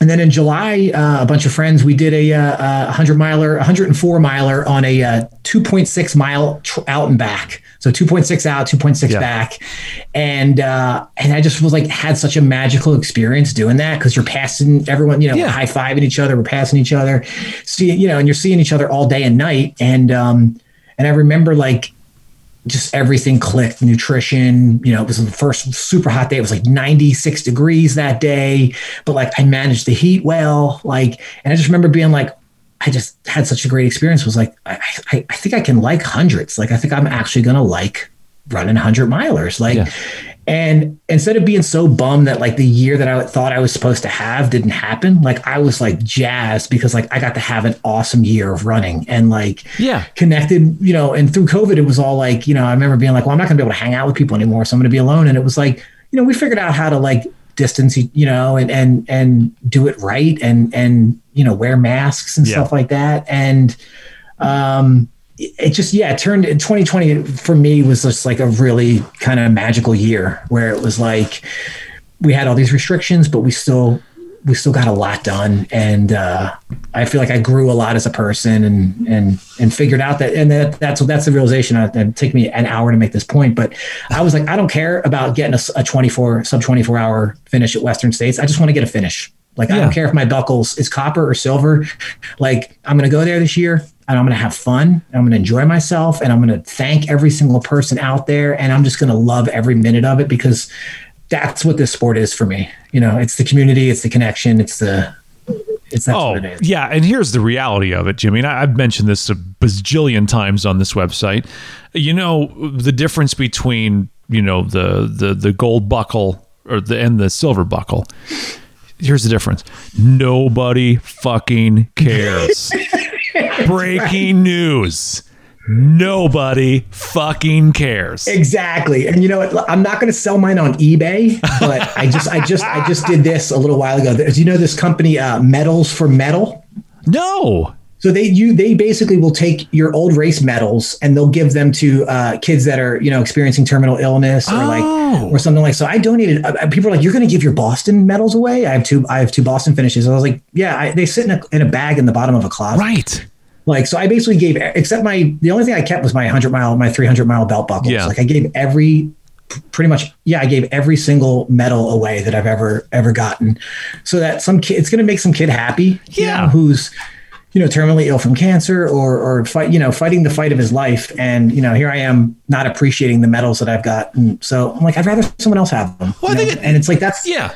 and then in July, uh, a bunch of friends, we did a, uh, 100 miler, 104 miler on a uh, 2.6 mile tr- out and back. So 2.6 out, 2.6 yeah. back. And, uh, and I just was like, had such a magical experience doing that because you're passing everyone, you know, yeah. high fiving each other, we're passing each other, see, you know, and you're seeing each other all day and night. And, um, and I remember like, just everything clicked. Nutrition you know it was the first super hot day. It was like 96 degrees that day but like i managed the heat well like and i just remember being like i just had such a great experience. Was like i i, I think i can like hundreds. Like i think i'm actually gonna like running 100 milers. Like yeah. And instead of being so bummed that like the year that I thought I was supposed to have didn't happen, like I was like jazzed because like I got to have an awesome year of running and like Yeah. connected, you know, and through COVID, it was all like, you know, I remember being like, well, I'm not gonna be able to hang out with people anymore. So I'm gonna be alone. And it was like, you know, we figured out how to like distance, you know, and and and do it right and and you know, wear masks and Yeah. stuff like that. And um it just yeah it turned 2020 for me was just like a really kind of magical year where it was like we had all these restrictions but we still we still got a lot done. And uh i feel like i grew a lot as a person and and and figured out that and that that's that's the realization it took me an hour to make this point but i was like i don't care about getting a 24 sub 24 hour finish at western states. I just want to get a finish. Like i don't care if my buckles is copper or silver. Like i'm going to go there this year and i'm going to have fun i'm going to enjoy myself and i'm going to thank every single person out there and i'm just going to love every minute of it because that's what this sport is for me you know it's the community it's the connection it's the it's Oh, what it is yeah. And here's the reality of it, Jimmy. And I, I've mentioned this a bazillion times on this website. You know, the difference between, you know, the the the gold buckle or the and the silver buckle. Here's the difference. Nobody fucking cares. Breaking news. Nobody fucking cares. Exactly. And you know what? I'm not going to sell mine on eBay, but I just, I just, I just did this a little while ago. There's, you know, this company, uh, Medals4Mettle. No. So they, you, they basically will take your old race medals and they'll give them to uh, kids that are, you know, experiencing terminal illness or Oh. like, or something like. So I donated. Uh, people are like, "You're going to give your Boston medals away?" I have two. I have two Boston finishes. I was like, "Yeah." I, they sit in a, in a bag in the bottom of a closet. Right. Like, so I basically gave, except my, the only thing I kept was my 100 mile, my 300 mile belt buckles. Yeah. Like, I gave every, pretty much, yeah, I gave every single medal away that I've ever, ever gotten. So that some kid, it's going to make some kid happy, you Yeah. know, who's, you know, terminally ill from cancer or, or fight, you know, fighting the fight of his life. And, you know, here I am not appreciating the medals that I've got. And so I'm like, I'd rather someone else have them. Well, I think it- and it's like, that's, Yeah.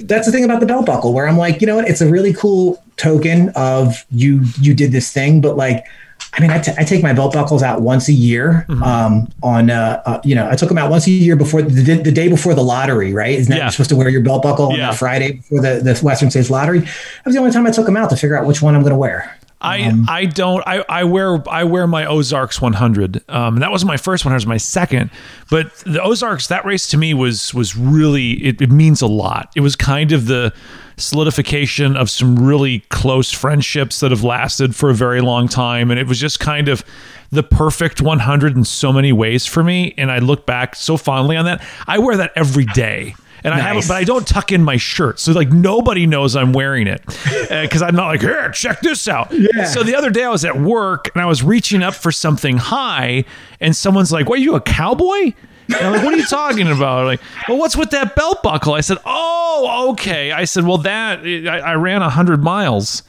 That's the thing about the belt buckle where I'm like, you know what? It's a really cool token of you, you did this thing, but like, I mean, I, t- I take my belt buckles out once a year. Mm-hmm. Um, on uh, uh, you know, I took them out once a year before the, the, day before the lottery, right? Isn't that Yeah. you're supposed to wear your belt buckle on Yeah. that Friday before the, the Western States lottery? That was the only time I took them out to figure out which one I'm going to wear. I Um, I don't I, I wear I wear my Ozarks 100. Um, that wasn't my first one. It was my second. But the Ozarks that race to me was was really it, it means a lot. It was kind of the solidification of some really close friendships that have lasted for a very long time. And it was just kind of the perfect 100 in so many ways for me. And I look back so fondly on that. I wear that every day. And I have it, but I don't tuck in my shirt, so like nobody knows I'm wearing it eh, because I'm not like, here, check this out. Yeah. So the other day I was at work and I was reaching up for something high, and someone's like, "What are you a cowboy?" And I'm like, "What are you talking about?" Like, well, what's with that belt buckle? I said, "Oh, okay." I said, "Well, that I, I ran hundred miles."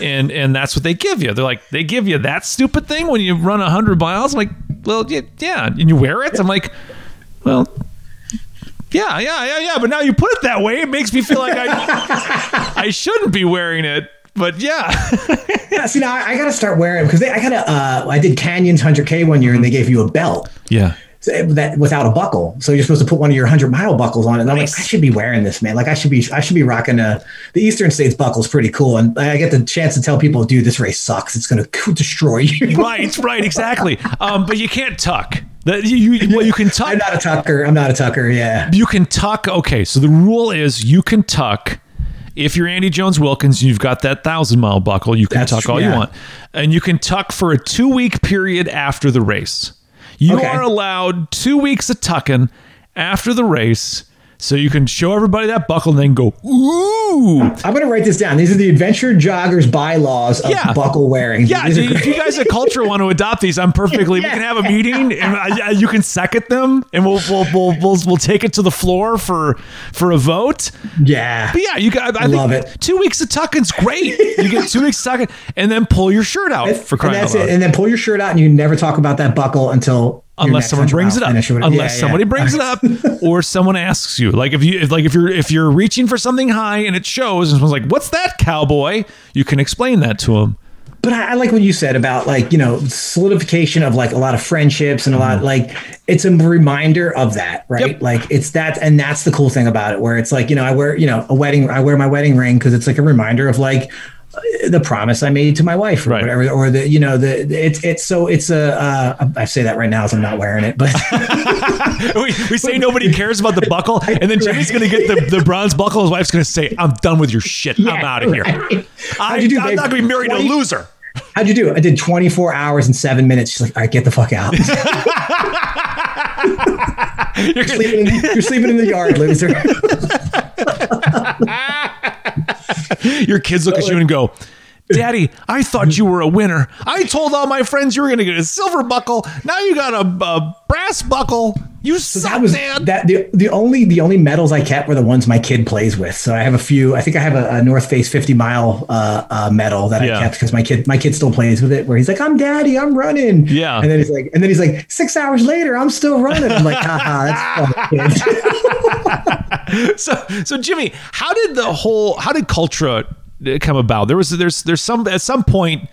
And and that's what they give you. They're like they give you that stupid thing when you run hundred miles. I'm like, well, yeah, yeah, and you wear it. I'm like, well, yeah, yeah, yeah, yeah. But now you put it that way, it makes me feel like I I shouldn't be wearing it. But yeah, Yeah, see, now I, I got to start wearing because I got to. Uh, I did Canyons 100K one year, and they gave you a belt. yeah, that without a buckle. So you're supposed to put one of your hundred mile buckles on it. And I'm Nice. like, I should be wearing this, man. Like I should be, I should be rocking a, the Eastern States buckle is pretty cool. And I get the chance to tell people, dude, this race sucks. It's going to destroy you. right, right, exactly. Um, but you can't tuck. That you, you well, you can tuck. I'm not a tucker. I'm not a tucker. Yeah. You can tuck. Okay, so the rule is you can tuck. If you're Andy Jones Wilkins, and you've got that thousand mile buckle. You can That's tuck true, all you want, and you can tuck for a two week period after the race. You Okay. are allowed two weeks of tucking after the race, so you can show everybody that buckle and then go ooh. I'm going to write this down. These are the adventure joggers bylaws of Yeah. buckle wearing. Yeah, if you guys at Cultra want to adopt these, I'm perfectly. We can have a meeting, and uh, you can second them, and we'll we'll, we'll we'll we'll take it to the floor for for a vote. yeah. But yeah, you got. I, I Love think it. Two weeks of tucking's great. You get two weeks of tucking, and then pull your shirt out for and crying that's out loud. it. And then pull your shirt out and you never talk about that buckle until Unless someone brings it up, finish or whatever. unless Yeah, yeah. somebody brings it up, or someone asks you, like if you, if, like if you're, if you're reaching for something high and it shows, and someone's like, "What's that, cowboy?" You can explain that to them. but I, I, like what you said about like you know solidification of like a lot of friendships and a lot mm-hmm. like it's a reminder of that right yep. like it's that and that's the cool thing about it where it's like you know i wear you know a wedding i wear my wedding ring because it's like a reminder of like the promise I made to my wife or right. whatever, or the, you know, the, it's, it's so it's a, uh, I say that right now as I'm not wearing it, but we, we say nobody cares about the buckle. And then Jimmy's going to get the, the bronze buckle. His wife's going to say, I'm done with your shit. Yeah, I'm out of right. here. I, am not going to be married 20, to a loser. How'd you do? I did 24 hours and seven minutes. She's like, all right, get the fuck out. you're, sleeping in, you're sleeping in the yard, loser. Your kids look at you and go, Daddy, I thought you were a winner. I told all my friends you were going to get a silver buckle. Now you got a, a brass buckle. You so suck, that was Dad. that the the only the only medals I kept were the ones my kid plays with. So I have a few. I think I have a, a North Face 50 mile uh, uh, medal that yeah. I kept because my kid my kid still plays with it. Where he's like, "I'm Daddy, I'm running." Yeah, and then he's like, and then he's like, six hours later, I'm still running. I'm like, haha, that's fun. so so Jimmy, how did the whole how did Cultra come about? There was there's there's some at some point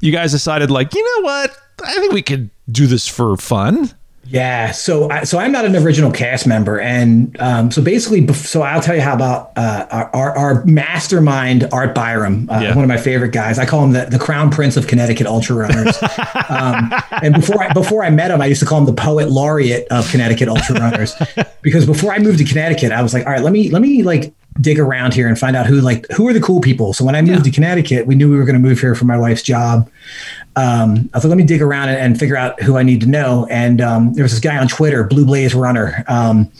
you guys decided like, you know what? I think we could do this for fun. Yeah, so I, so I'm not an original cast member, and um, so basically, so I'll tell you how about uh, our, our mastermind Art Byram, uh, yeah. one of my favorite guys. I call him the, the crown prince of Connecticut ultra runners. um, and before I before I met him, I used to call him the poet laureate of Connecticut ultra runners, because before I moved to Connecticut, I was like, all right, let me let me like dig around here and find out who like who are the cool people. So when I moved yeah. to Connecticut, we knew we were going to move here for my wife's job um, I thought, let me dig around and, and, figure out who I need to know. And um, there was this guy on Twitter, Blue Blaze Runner, um,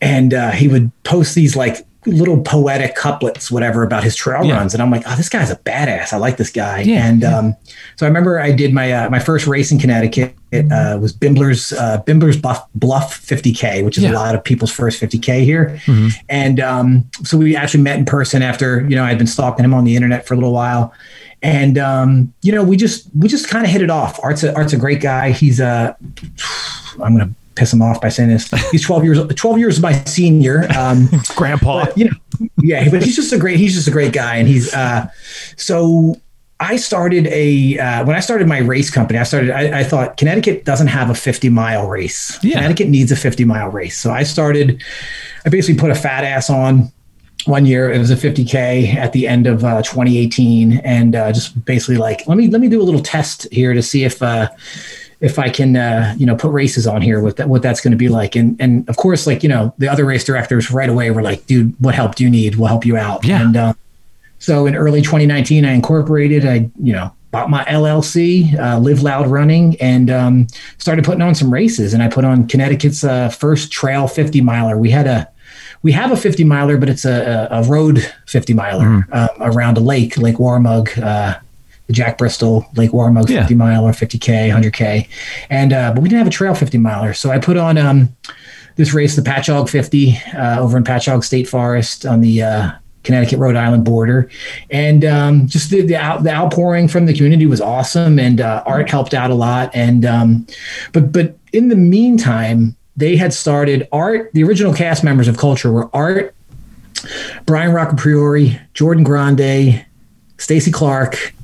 and uh, he would post these like little poetic couplets, whatever, about his trail yeah. runs. And I'm like, oh, this guy's a badass. I like this guy. Yeah, and yeah. Um, so I remember I did my uh, my first race in Connecticut. It uh, was Bimbler's uh, Bimbler's Bluff, Bluff 50K, which is a lot of people's first 50K here. Mm-hmm. And um, so we actually met in person after you know I'd been stalking him on the internet for a little while and um, you know we just we just kind of hit it off. Art's a, Art's a great guy. He's a I'm gonna piss him off by saying this. He's 12 years 12 years my senior. Um, Grandpa, but, you know, yeah, but he's just a great he's just a great guy, and he's uh, so. I started a uh, when I started my race company. I started. I, I, thought Connecticut doesn't have a 50 mile race. Yeah. Connecticut needs a 50 mile race. So I started. I basically put a fat ass on one year it was a 50k at the end of uh, 2018 and uh, just basically like let me let me do a little test here to see if uh, if I can uh, you know put races on here with that, what that's going to be like and and of course like you know the other race directors right away were like dude what help do you need we'll help you out yeah. and uh, so in early 2019 I incorporated I you know bought my LLC, uh, Live Loud Running, and um, started putting on some races. And I put on Connecticut's uh, first trail 50 miler. We had a we have a 50 miler, but it's a, a road 50 miler mm. um, around a lake, Lake Waramaug, uh, the Jack Bristol Lake Waramaug yeah. mile or 50K, 100K. And, uh, but we didn't have a trail 50 miler. So I put on um, this race, the Pachaug 50, uh, over in Pachaug State Forest on the uh, Connecticut Rhode Island border, and um, just the the, out, the, outpouring from the community was awesome, and uh, art helped out a lot. And um, but but in the meantime, they had started art. The original cast members of Cultra were Art, Brian Roccapriori, Jordan Grande, Stacy Clark,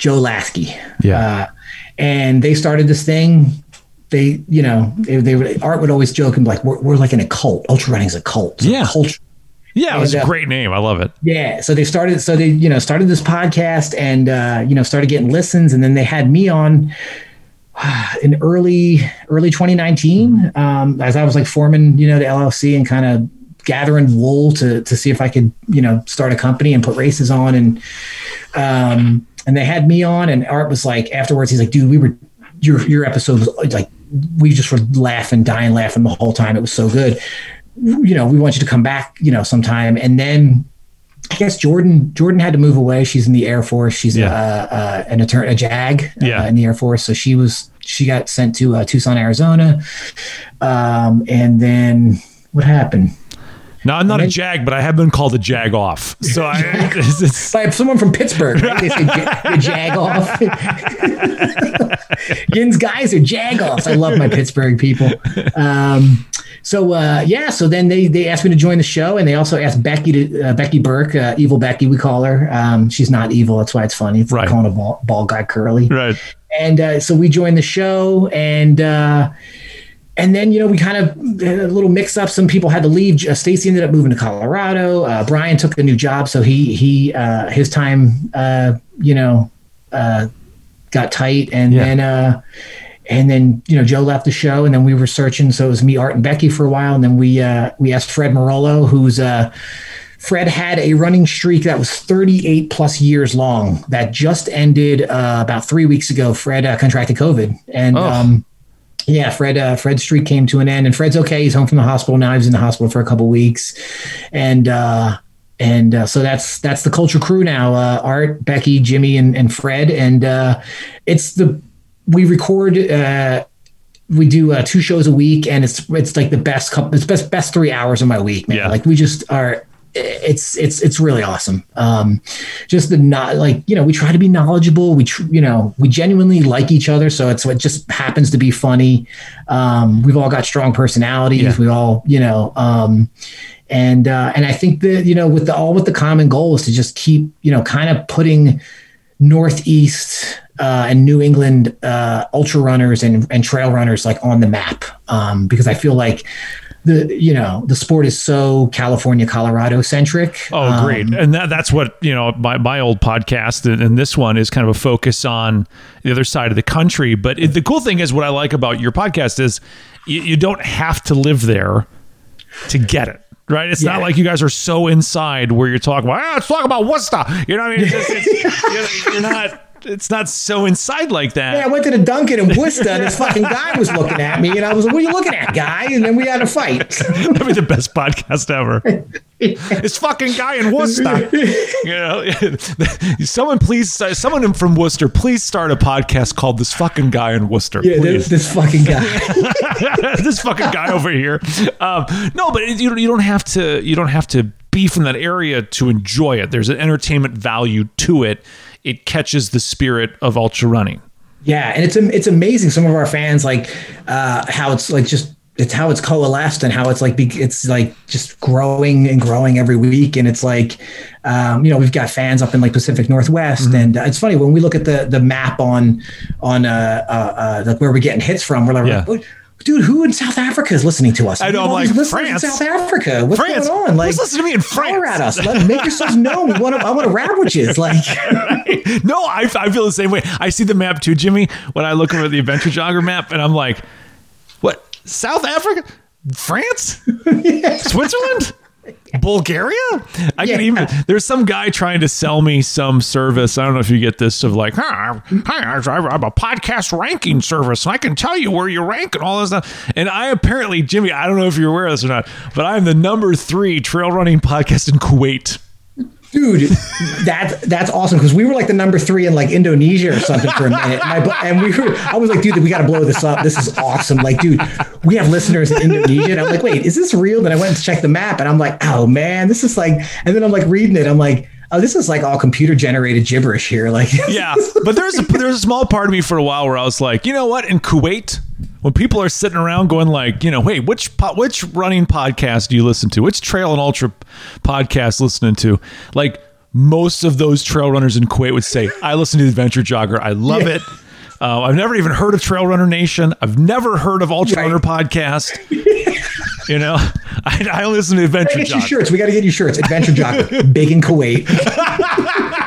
Joe Lasky. Yeah. Uh, and they started this thing. They, you know, they, they Art would always joke and be like, we're, we're like in a cult. Ultra running is a cult. yeah. Cultra. Yeah, it was and, a uh, great name. I love it. Yeah. So they started, so they, you know, started this podcast and, uh, you know, started getting listens. And then they had me on in early early 2019 um, as I was like forming you know the LLC and kind of gathering wool to to see if I could you know start a company and put races on and um, and they had me on and Art was like afterwards he's like dude we were your your episode was like we just were laughing dying laughing the whole time it was so good you know we want you to come back you know sometime and then I guess Jordan Jordan had to move away. She's in the Air Force. She's yeah. a, uh, an attorney, a JAG uh, in the Air Force. So she was she got sent to uh, Tucson, Arizona, um, and then what happened? No, I'm not a jag, but I have been called a jag off. So I, it's, it's, by someone from Pittsburgh. Right? They say the jag off. Yin's guys are jag offs. I love my Pittsburgh people. Um, so uh, yeah, so then they they asked me to join the show, and they also asked Becky to uh, Becky Burke, uh, evil Becky, we call her. Um, she's not evil. That's why it's funny. It's Right. like calling a ball, ball guy curly. Right. And uh, so we joined the show, and uh, and then you know we kind of had a little mix up. Some people had to leave. Uh, Stacy ended up moving to Colorado. Uh, Brian took a new job, so he he uh, his time uh, you know uh, got tight, and Yeah. then. Uh, and then you know Joe left the show, and then we were searching. So it was me, Art, and Becky for a while, and then we uh, we asked Fred Morello, who's uh, Fred had a running streak that was 38 plus years long that just ended uh, about three weeks ago. Fred uh, contracted COVID, and Oh. um, yeah, Fred uh, Fred's streak came to an end, and Fred's okay. He's home from the hospital now. He was in the hospital for a couple weeks, and uh, and uh, so that's that's the Cultra crew now. Uh, Art, Becky, Jimmy, and, and Fred, and uh, it's the we record. Uh, we do uh, two shows a week, and it's it's like the best couple, it's best best three hours of my week, man. Yeah. Like we just are. It's it's it's really awesome. Um, just the not like you know we try to be knowledgeable. We tr- you know we genuinely like each other, so it's it just happens to be funny. Um, we've all got strong personalities. Yeah. We all you know. Um, and uh, and I think that you know with the all with the common goal is to just keep you know kind of putting Northeast uh, and New England uh, ultra runners and, and trail runners like on the map um, because I feel like the you know the sport is so California Colorado centric. Oh, great. Um, and that, that's what, you know, my, my old podcast and, and this one is kind of a focus on the other side of the country. But it, the cool thing is what I like about your podcast is you, you don't have to live there to get it. Right, it's not like you guys are so inside where you're talking about. Ah, let's talk about Worcester. You know what I mean? It's just, it's, you're, you're not. It's not so inside like that. Yeah, I went to the Dunkin' in Worcester, and this fucking guy was looking at me, and I was like, "What are you looking at, guy?" And then we had a fight. That'd be the best podcast ever. this fucking guy in Worcester. You know, someone please, someone from Worcester, please start a podcast called "This Fucking Guy in Worcester." Yeah, please. this, this fucking guy. this fucking guy over here. Um, no, but you you don't have to. You don't have to be from that area to enjoy it. There's an entertainment value to it. It catches the spirit of ultra running. Yeah, and it's it's amazing. Some of our fans like uh, how it's like just it's how it's coalesced and how it's like it's like just growing and growing every week. And it's like um, you know we've got fans up in like Pacific Northwest, and uh, it's funny when we look at the the map on on uh, uh, uh like where we're getting hits from. We're like, Yeah. "What- dude, who in South Africa is listening to us? I know, We have I'm like, France. South Africa. What's France. going on? Like, listening to me in France? holler at us. Let, make yourselves known. We want to. I want to rap with you. Like. No, I, I feel the same way. I see the map too, Jimmy, when I look over the adventure jogger map, and I'm like, what? South Africa? France? Switzerland? Bulgaria? I can even. There's some guy trying to sell me some service. I don't know if you get this of like, hi, hi, I'm a podcast ranking service, and I can tell you where you rank and all this stuff. And I apparently, Jimmy, I don't know if you're aware of this or not, but I'm the number three trail running podcast in Kuwait. Dude that that's awesome because we were like the number three in like indonesia or something for a minute and, I, and we were i was like dude we got to blow this up. This is awesome. Like dude we have listeners in indonesia and i'm like wait is this real? Then i went to check the map and i'm like oh man this is like and then i'm like reading it i'm like oh this is like all computer generated gibberish here like Yeah, but there's a, there's a small part of me for a while where I was like, you know what? In Kuwait, when people are sitting around going like, you know, hey, which po- which running podcast do you listen to? Which trail and ultra podcast listening to? Like most of those trail runners in Kuwait would say, I listen to the Adventure Jogger. I love it. Uh, I've never even heard of Trail Runner Nation. I've never heard of Ultra Right. Runner podcast. you know, I, I listen to Adventure get you Jogger. shirts we got to get you shirts adventure jogger big in kuwait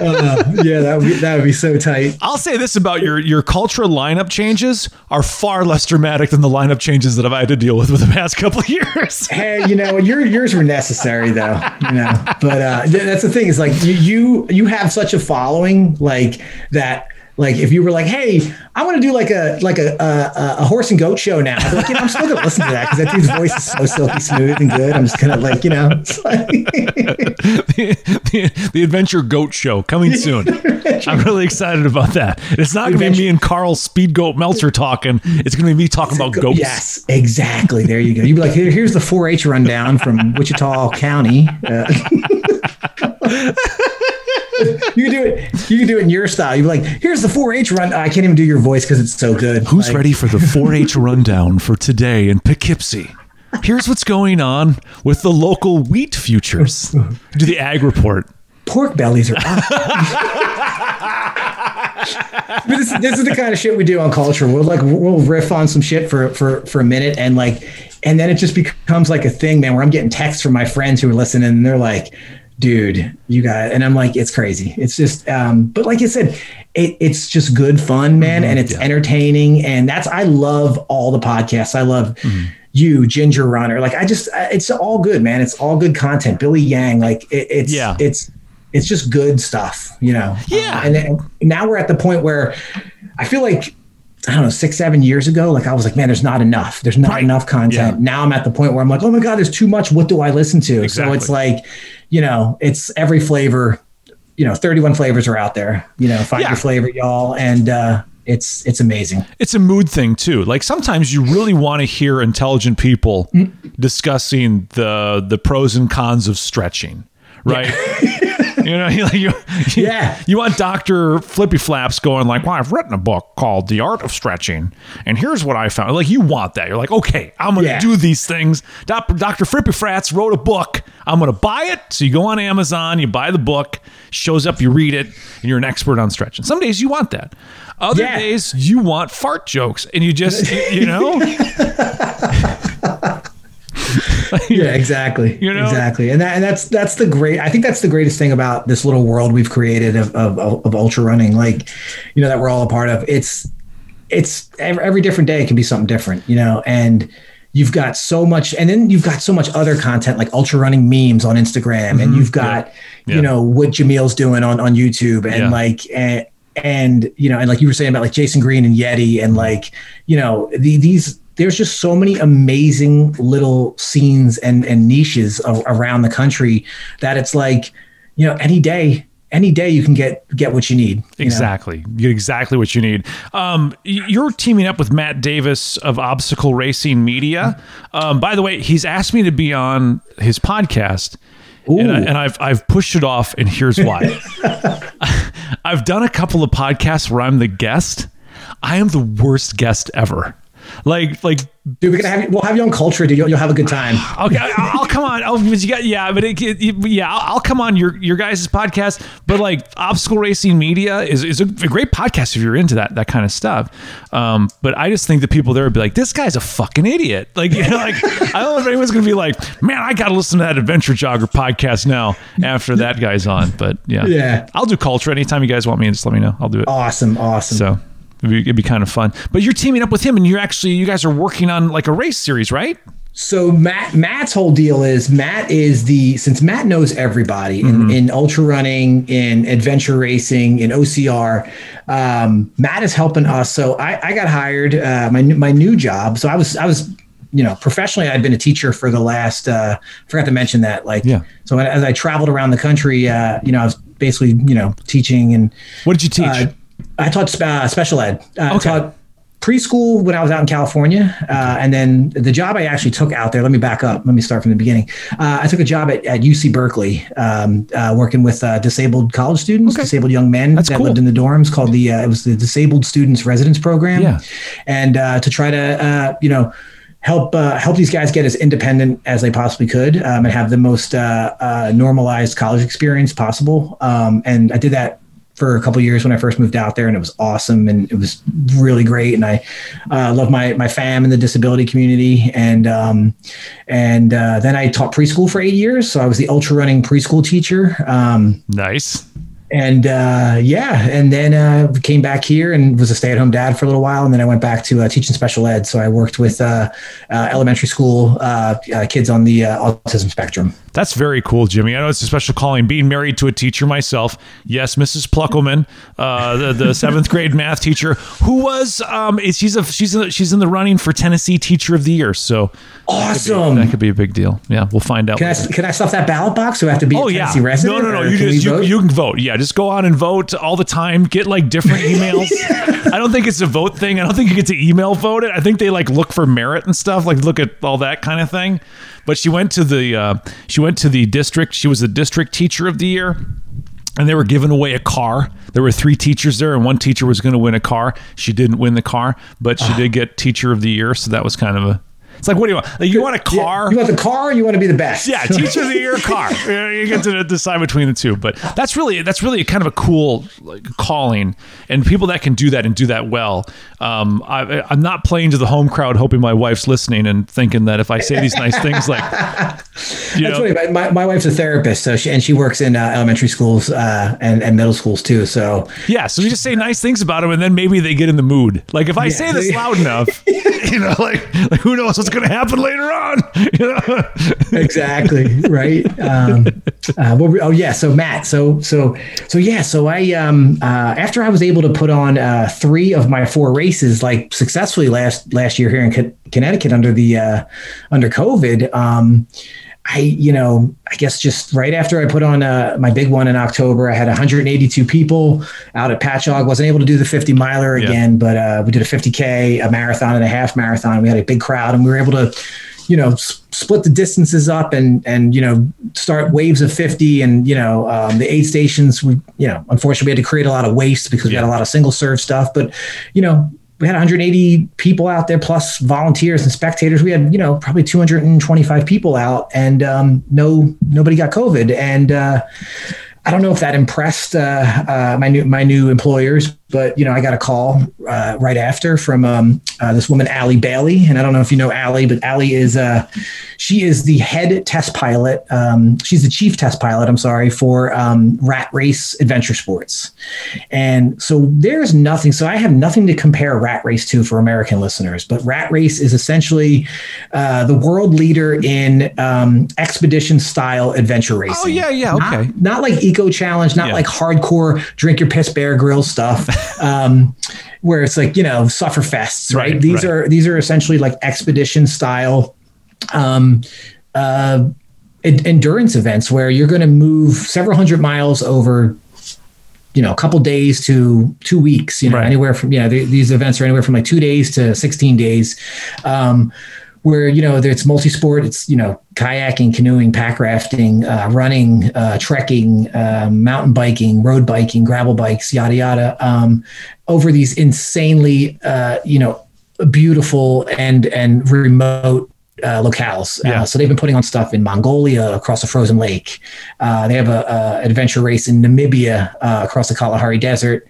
Uh, yeah that would be that would be so tight I'll say this about your your cultural lineup changes are far less dramatic than the lineup changes that I've had to deal with with the past couple of years. Hey, you know, your yours were necessary though, you know. But uh, th- that's the thing is like you, you you have such a following like that. Like if you were like, hey, I want to do like a like a, a a horse and goat show now. Like, you know, I'm still gonna listen to that because that dude's voice is so silky smooth and good. I'm just gonna like, you know, like, the, the, the Adventure Goat Show coming soon. I'm really excited about that. It's not going to be me and Karl Speed Goat Meltzer talking. It's going to be me talking about goats. yes, exactly. There you go. You'd be like, Here, here's the 4-H rundown from Wichita County. Uh, you can do it. You can do it in your style. You're like, here's the 4-H run. I can't even do your voice because it's so good. Who's Like, ready for the 4-H rundown for today in Poughkeepsie? Here's what's going on with the local wheat futures. Do the ag report. Pork bellies are. But this, this is the kind of shit we do on Cultra. We'll like we'll riff on some shit for for for a minute and like and then it just becomes like a thing, man, where I'm getting texts from my friends who are listening and they're like, dude, you got and I'm like, it's crazy. It's just um, but like I said, it, it's just good fun, man, and it's entertaining. And that's I love all the podcasts. I love you, Ginger Runner. Like I just it's all good, man. It's all good content. Billy Yang, like it, it's Yeah. it's it's just good stuff, you know. Yeah. Um, and then now we're at the point where I feel like I don't know, six, seven years ago, like I was like, man, there's not enough. There's not Right. enough content. Yeah. Now I'm at the point where I'm like, oh my God, there's too much. What do I listen to? Exactly. So it's like, you know, it's every flavor, you know, 31 flavors are out there. You know, find Yeah. your flavor, y'all. And uh it's it's amazing. It's a mood thing too. Like sometimes you really want to hear intelligent people discussing the the pros and cons of stretching, right? you know, you, you, Yeah. You want Doctor Flippy Flaps going like, "Well, I've written a book called The Art of Stretching, and here's what I found." Like you want that. You're like, "Okay, I'm going to Yeah. do these things." Doctor Flippy Frats wrote a book. I'm going to buy it. So you go on Amazon, you buy the book, shows up, you read it, and you're an expert on stretching. Some days you want that. Other Yeah. days you want fart jokes, and you just, you, you know, Yeah, exactly. You know? exactly. And that and that's that's the great I think that's the greatest thing about this little world we've created of of, of, ultra running, like, you know, that we're all a part of. It's it's every, every different day can be something different, you know, and you've got so much and then you've got so much other content like ultra running memes on Instagram and you've got Mm-hmm. Yeah. you know what Jamil's doing on on YouTube and Yeah. like and, and you know and like you were saying about like Jason Green and Yeti and like you know the, these there's just so many amazing little scenes and and niches around the country that it's like you know any day any day you can get get what you need you know? Exactly. You get exactly what you need. Um, you're teaming up with Matt Davis of Obstacle Racing Media. Um, by the way, he's asked me to be on his podcast. And, I, and I've I've pushed it off, and here's why. I've done a couple of podcasts where I'm the guest. I am the worst guest ever. Like like dude we're gonna have you, we'll have you on Cultra dude you'll, you'll have a good time Okay, I'll, I'll come on. Oh, you got yeah, but it, it- yeah, I'll, I'll come on your your guys' podcast. But like Obstacle Racing Media is is a, a great podcast if you're into that that kind of stuff. Um, but I just think that people there would be like, this guy's a fucking idiot. Like, you know, like I don't know if anyone's gonna be like, man, I got to listen to that Adventure Jogger podcast now after that guy's on. But yeah, Yeah. I'll do Cultra anytime you guys want me. Just let me know. I'll do it. awesome awesome So. It'd be, it'd be kind of fun, but you're teaming up with him, and you're actually you guys are working on like a race series, right? So Matt Matt's whole deal is Matt is the since Matt knows everybody in, in ultra running, in adventure racing, in OCR. Um, Matt is helping us. So I, I got hired uh, my my new job. So I was I was you know professionally I'd been a teacher for the last uh, forgot to mention that like Yeah. So as I traveled around the country, uh, you know I was basically you know teaching and What did you teach? I taught uh, special ed. Uh, I taught preschool when I was out in California, uh, and then the job I actually took out there. Let me back up. Let me start from the beginning. Uh, I took a job at, at UC Berkeley, um, uh, working with uh, disabled college students, Okay. disabled young men That's that cool. lived in the dorms. Called the uh, it was the Disabled Students Residence Program. Yeah. and uh, to try to uh, you know. Help uh, help these guys get as independent as they possibly could um, and have the most uh, uh, normalized college experience possible. Um, and I did that for a couple years when I first moved out there, and it was awesome and it was really great. And I uh, love my my fam in the disability community, and um, and uh, then I taught preschool for eight years, so I was the ultra running preschool teacher. Um, nice. And uh, yeah, and then uh, came back here and was a stay at home dad for a little while, and then I went back to uh, teaching special ed. So I worked with uh, uh, elementary school uh, uh, kids on the uh, autism spectrum. That's very cool, Jimmy. I know it's a special calling. Being married to a teacher myself, yes, Mrs. Pluckelman, uh, the, the seventh grade math teacher, who was um, she's a she's a, she's in the running for Tennessee Teacher of the Year. So Awesome. that could be a big deal. Yeah, we'll find out. Can I can I stuff that ballot box? Do I have to be Oh a yeah, resident? no, no, no. You can just you, vote? you can vote. Yeah, just go on and vote all the time. Get like different emails. I don't think it's a vote thing. I don't think you get to email vote it. I think they like look for merit and stuff. Like look at all that kind of thing. But she went to the uh, she went to the district. She was the district teacher of the year. and they were giving away a car. There were three teachers there, and one teacher was going to win a car. She didn't win the car, but she did get teacher of the year. So that was kind of a. It's like, what do you want? Like, you want a car? You want the car, or you want to be the best? Yeah, teacher of the year car. You get to decide between the two, but that's really that's really kind of a cool like, calling, and people that can do that and do that well. Um, I, I'm not playing to the home crowd, hoping my wife's listening and thinking that if I say these nice things, like you That's know, funny. My, my wife's a therapist, so she and she works in uh, elementary schools uh, and, and middle schools too. So yeah. So you just say nice things about them, and then maybe they get in the mood. Like if I say this loud enough, you know, like like who knows what's going to happen later on? Exactly right. Um, uh, oh yeah, so Matt, so so so yeah, so I um, uh, after I was able to put on uh, three of my four races like successfully last last year here in Con- Connecticut under the uh, under COVID. Um, I, you know, I guess just right after I put on uh, my big one in October, I had 182 people out at Pachaug. Wasn't able to do the 50 miler Yeah. again, but uh, we did a 50k, a marathon, and a half marathon. We had a big crowd, and we were able to, you know, s- split the distances up and and you know start waves of 50. And you know, um, the aid stations. We, you know, unfortunately, we had to create a lot of waste because we had a lot of single serve stuff. But you know, we had 180 people out there plus volunteers and spectators. We had, you know, probably 225 people out and um, no, nobody got COVID. And uh, I don't know if that impressed uh, uh, my new, my new employers, but you know, I got a call uh, right after from um, uh, this woman, Allie Bailey. And I don't know if you know Allie, but Allie is, uh, she is the head test pilot. Um, she's the chief test pilot, I'm sorry, for um, Rat Race Adventure Sports. And so there's nothing. So I have nothing to compare Rat Race to for American listeners, but Rat Race is essentially uh, the world leader in um, expedition style adventure racing. Oh yeah, yeah, Not- okay. Not, like Eco Challenge, not Yeah. like hardcore drink your piss Bear Grylls stuff. Um, where it's like you know suffer fests, right? Right, these right. are these are essentially like expedition style um, uh, en- endurance events where you're going to move several hundred miles over you know a couple days to two weeks you know Right. anywhere from you know th- these events are anywhere from like two days to 16 days um, where you know it's multi-sport it's you know kayaking canoeing pack rafting uh, running uh, trekking um, mountain biking road biking gravel bikes yada yada um, over these insanely uh, you know beautiful and and remote uh, locales. Yeah. Uh, so they've been putting on stuff in Mongolia across a frozen lake. Uh, they have a, a adventure race in Namibia uh, across the Kalahari Desert.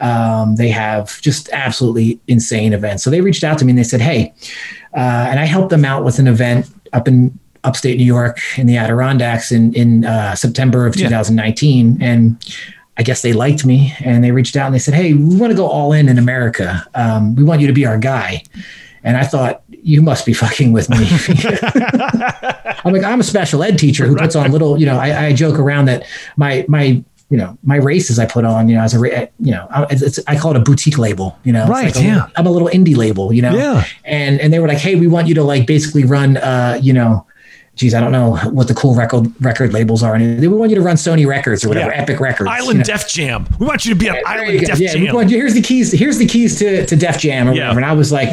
Um, they have just absolutely insane events. So they reached out to me and they said, "Hey," uh, and I helped them out with an event up in upstate New York in the Adirondacks in in uh, September of Yeah. 2019, and. I guess they liked me and they reached out and they said, Hey, we want to go all in in America. Um, we want you to be our guy. And I thought, you must be fucking with me. I'm like, I'm a special ed teacher who puts on little, you know, I, I joke around that my, my, you know, my races I put on, you know, as a, you know, I- it's, it's, I call it a boutique label, you know, Right, like a- yeah. I'm a little indie label, you know? Yeah. And, and they were like, Hey, we want you to like basically run, uh, you know, geez, I don't know what the cool record record labels are. And they want you to run Sony Records or whatever, Yeah. Epic Records. you Island know? Def Jam. We want you to be on There Island. Def yeah, Jam. well, here's the keys. Here's the keys to, to Def Jam or Yeah. whatever. And I was like,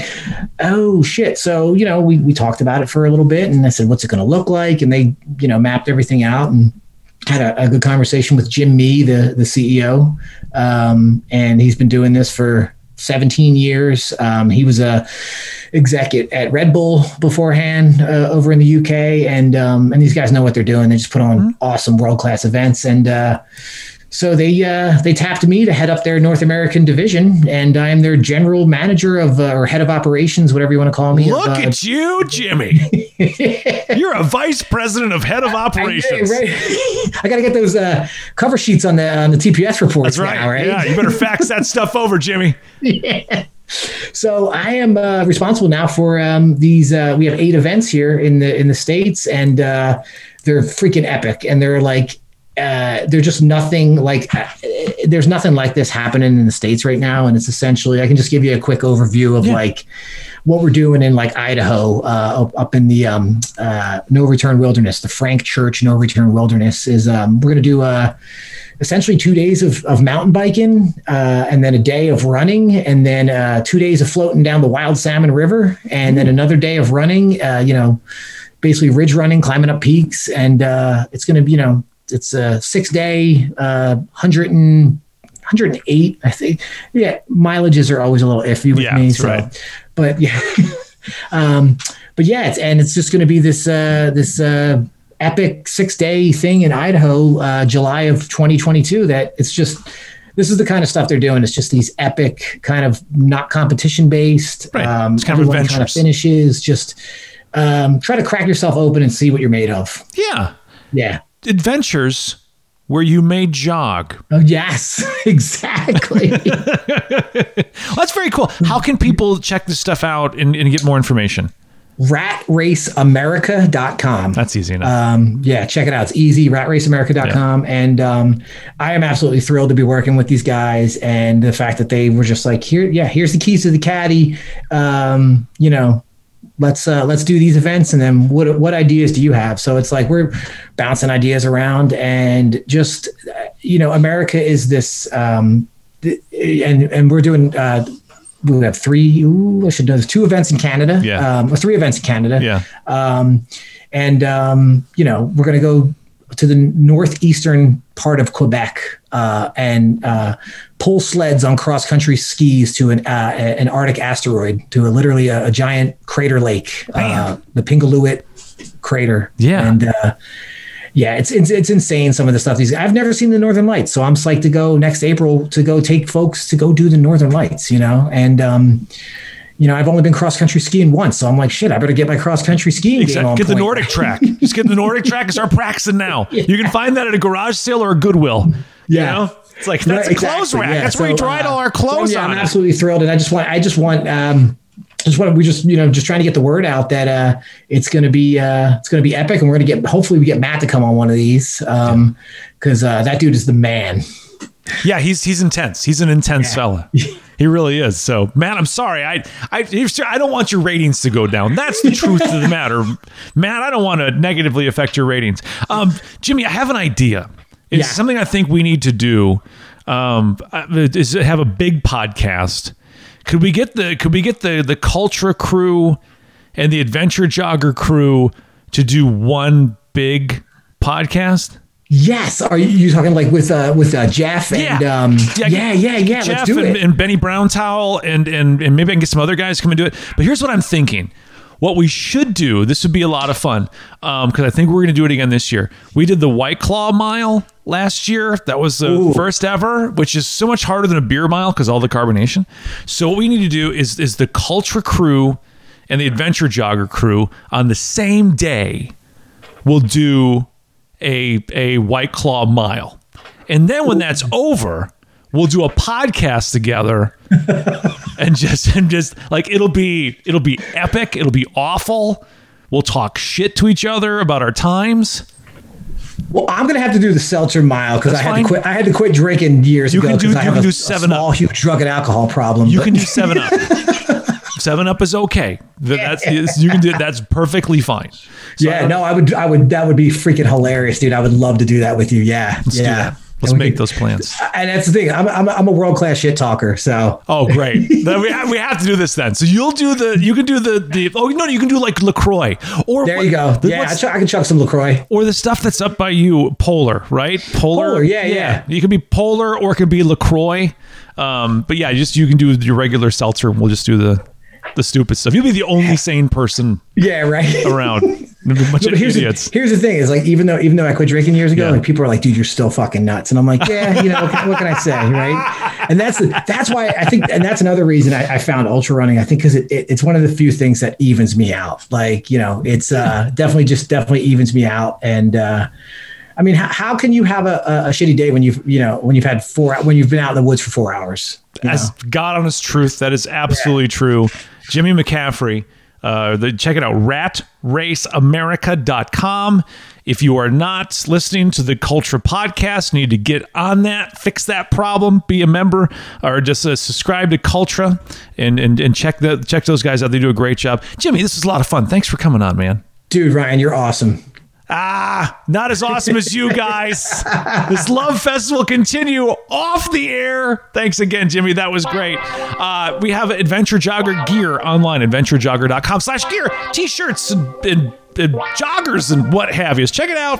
oh shit. So, you know, we, we talked about it for a little bit and I said, what's it going to look like? And they, you know, mapped everything out and had a, a good conversation with Jim Mee, the, the CEO. Um, and he's been doing this for 17 years. Um, he was a exec at, at Red Bull beforehand uh, over in the UK. And, um, and these guys know what they're doing. They just put on awesome world-class events. And, uh, so they uh, they tapped me to head up their North American division, and I am their general manager of uh, or head of operations, whatever you want to call me. Look of, uh, at you, Jimmy. You're a vice president of head of I, operations. right. I got to get those uh, cover sheets on the on the TPS reports That's right. now, right? Yeah, you better fax that stuff over, Jimmy. So I am uh, responsible now for um, these. Uh, we have eight events here in the in the states, and uh, they're freaking epic. And they're like, uh, they're just nothing like. Uh, there's nothing like this happening in the states right now, and it's essentially. I can just give you a quick overview of Yeah. like what we're doing in like Idaho, uh, up, in the um, uh, No Return Wilderness, the Frank Church No Return Wilderness is. Um, we're gonna do uh, essentially two days of, of mountain biking uh, and then a day of running and then uh, two days of floating down the wild salmon river and then another day of running uh, you know basically ridge running climbing up peaks and uh, it's going to be you know it's a six day, uh, hundred and 108, I think. Yeah, mileages are always a little iffy with Yeah, me. So, right. but yeah, um, but yeah, it's, and it's just going to be this uh, this uh, epic six day thing in Idaho, uh, July of 2022. That it's just this is the kind of stuff they're doing. It's just these epic kind of not competition based. Right. Um, It's kind of everyone kind of finishes. Just um, try to crack yourself open and see what you're made of. Yeah. Yeah. Adventures where you may jog. Oh yes, exactly. That's very cool. How can people check this stuff out and, and get more information? ratraceamerica.com. That's easy enough. Um, yeah, check it out. It's easy, ratraceamerica.com. And um, I am absolutely thrilled to be working with these guys and the fact that they were just like, here, yeah, here's the keys to the caddy. Um, you know, let's uh, let's do these events and then what what ideas do you have? So it's like we're bouncing ideas around and just you know, America is this um, and and we're doing uh, we have three. Ooh, I should know. There's two events in Canada. Yeah. Um, or three events in Canada. yeah. Um, and um, you know, we're going to go to the northeastern part of Quebec uh, and uh, pull sleds on cross country skis to an uh, an Arctic asteroid to a, literally a, a giant crater lake, uh, the Pingualuit crater. Yeah. and. Uh, yeah, it's, it's it's insane. Some of the stuff these I've never seen the Northern Lights, so I'm psyched to go next April to go take folks to go do the Northern Lights. You know, and um, you know I've only been cross country skiing once, so I'm like, shit, I better get my cross country skiing game on Get the point. Nordic track. Just get the Nordic track and start practicing now. You can find that at a garage sale or a Goodwill. Yeah. You know? It's like that's Right, a clothes exactly, rack. yeah. That's where we So, dried uh, all our so, clothes yeah, on. I'm absolutely thrilled, and I just want I just want um, just want we just you know just trying to get the word out that uh, it's going to be uh, it's going to be epic, and we're going to get hopefully we get Matt to come on one of these um, because uh, that dude is the man. Yeah, he's he's intense. He's an intense fella. He really is. So, man, I'm sorry. I I I don't want your ratings to go down. That's the truth of the matter, Matt. I don't want to negatively affect your ratings. Um, Jimmy, I have an idea. It's Yeah. something I think we need to do. Um, uh, is have a big podcast. Could we get the Could we get the the Cultra crew and the Adventure Jogger crew to do one big podcast? Yes, are you, you talking like with uh, with uh, Geoff and Yeah. um, Yeah, yeah, yeah, yeah, Let's Geoff do and, it. and Benny Brown Towel and, and and maybe I can get some other guys to come and do it. But here's what I'm thinking. What we should do, this would be a lot of fun, because I think we're going to do it again this year. We did the White Claw Mile last year. That was the Ooh. first ever, which is so much harder than a beer mile because all the carbonation. So what we need to do is is the Cultra Crew and the Adventure Jogger crew on the same day will do a a White Claw mile, and then when that's over, we'll do a podcast together, and just and just like it'll be it'll be epic. It'll be awful. We'll talk shit to each other about our times. Well, I'm gonna have to do the seltzer mile because I had fine. to quit. I had to quit drinking years You ago can do- because I you have can a, do a 7 small, huge drug and alcohol problem. You but- can do Seven Up. Seven Up is okay. That- That's you can do that's perfectly fine. So yeah, no, I would, I would, that would be freaking hilarious, dude. I would love to do that with you. Yeah, let's yeah. Let's make could- those plans. And that's the thing. I'm, I'm, I'm a world class shit talker. So Oh, great! then we have, we have to do this then. So you'll do the you can do the the oh no you can do like Lacroix or there you go. the- Yeah, I, ch- I can chuck some Lacroix. or the stuff that's up by you, Polar, right? Polar, Polar, yeah, yeah. You can be Polar or it could be Lacroix. Um, but yeah, just you can do your regular seltzer, and we'll just do the the stupid stuff. You'll be the only sane person Yeah, right. around. There'll a bunch But here's the, here's the thing: is like even though even though I quit drinking years ago, Yeah. like people are like, "Dude, you're still fucking nuts," and I'm like, "Yeah, you know, what can, what can I say, right?" And that's the, that's why I think, and that's another reason I, I found ultra running. I think because it, it, it's one of the few things that evens me out. Like you know, it's uh, definitely just definitely evens me out. And uh, I mean, how, how can you have a, a, shitty day when you've you know when you've had four when you've been out in the woods for four hours? As know? God honest truth, that is absolutely true. Jimmy McCaffrey. Uh, the, check it out, ratraceamerica.com. If you are not listening to the Cultra Podcast, need to get on that, fix that problem, be a member, or just uh, subscribe to Cultra and, and and check the check those guys out. They do a great job. Jimmy, this is a lot of fun. Thanks for coming on, man. Dude, Ryan, you're awesome. Ah, not as awesome as you guys. this love fest will continue off the air. Thanks again, Jimmy. That was great. Uh, we have Adventure Jogger gear online, adventurejogger.com slash gear, t-shirts and, and, and joggers and what have you. Check it out.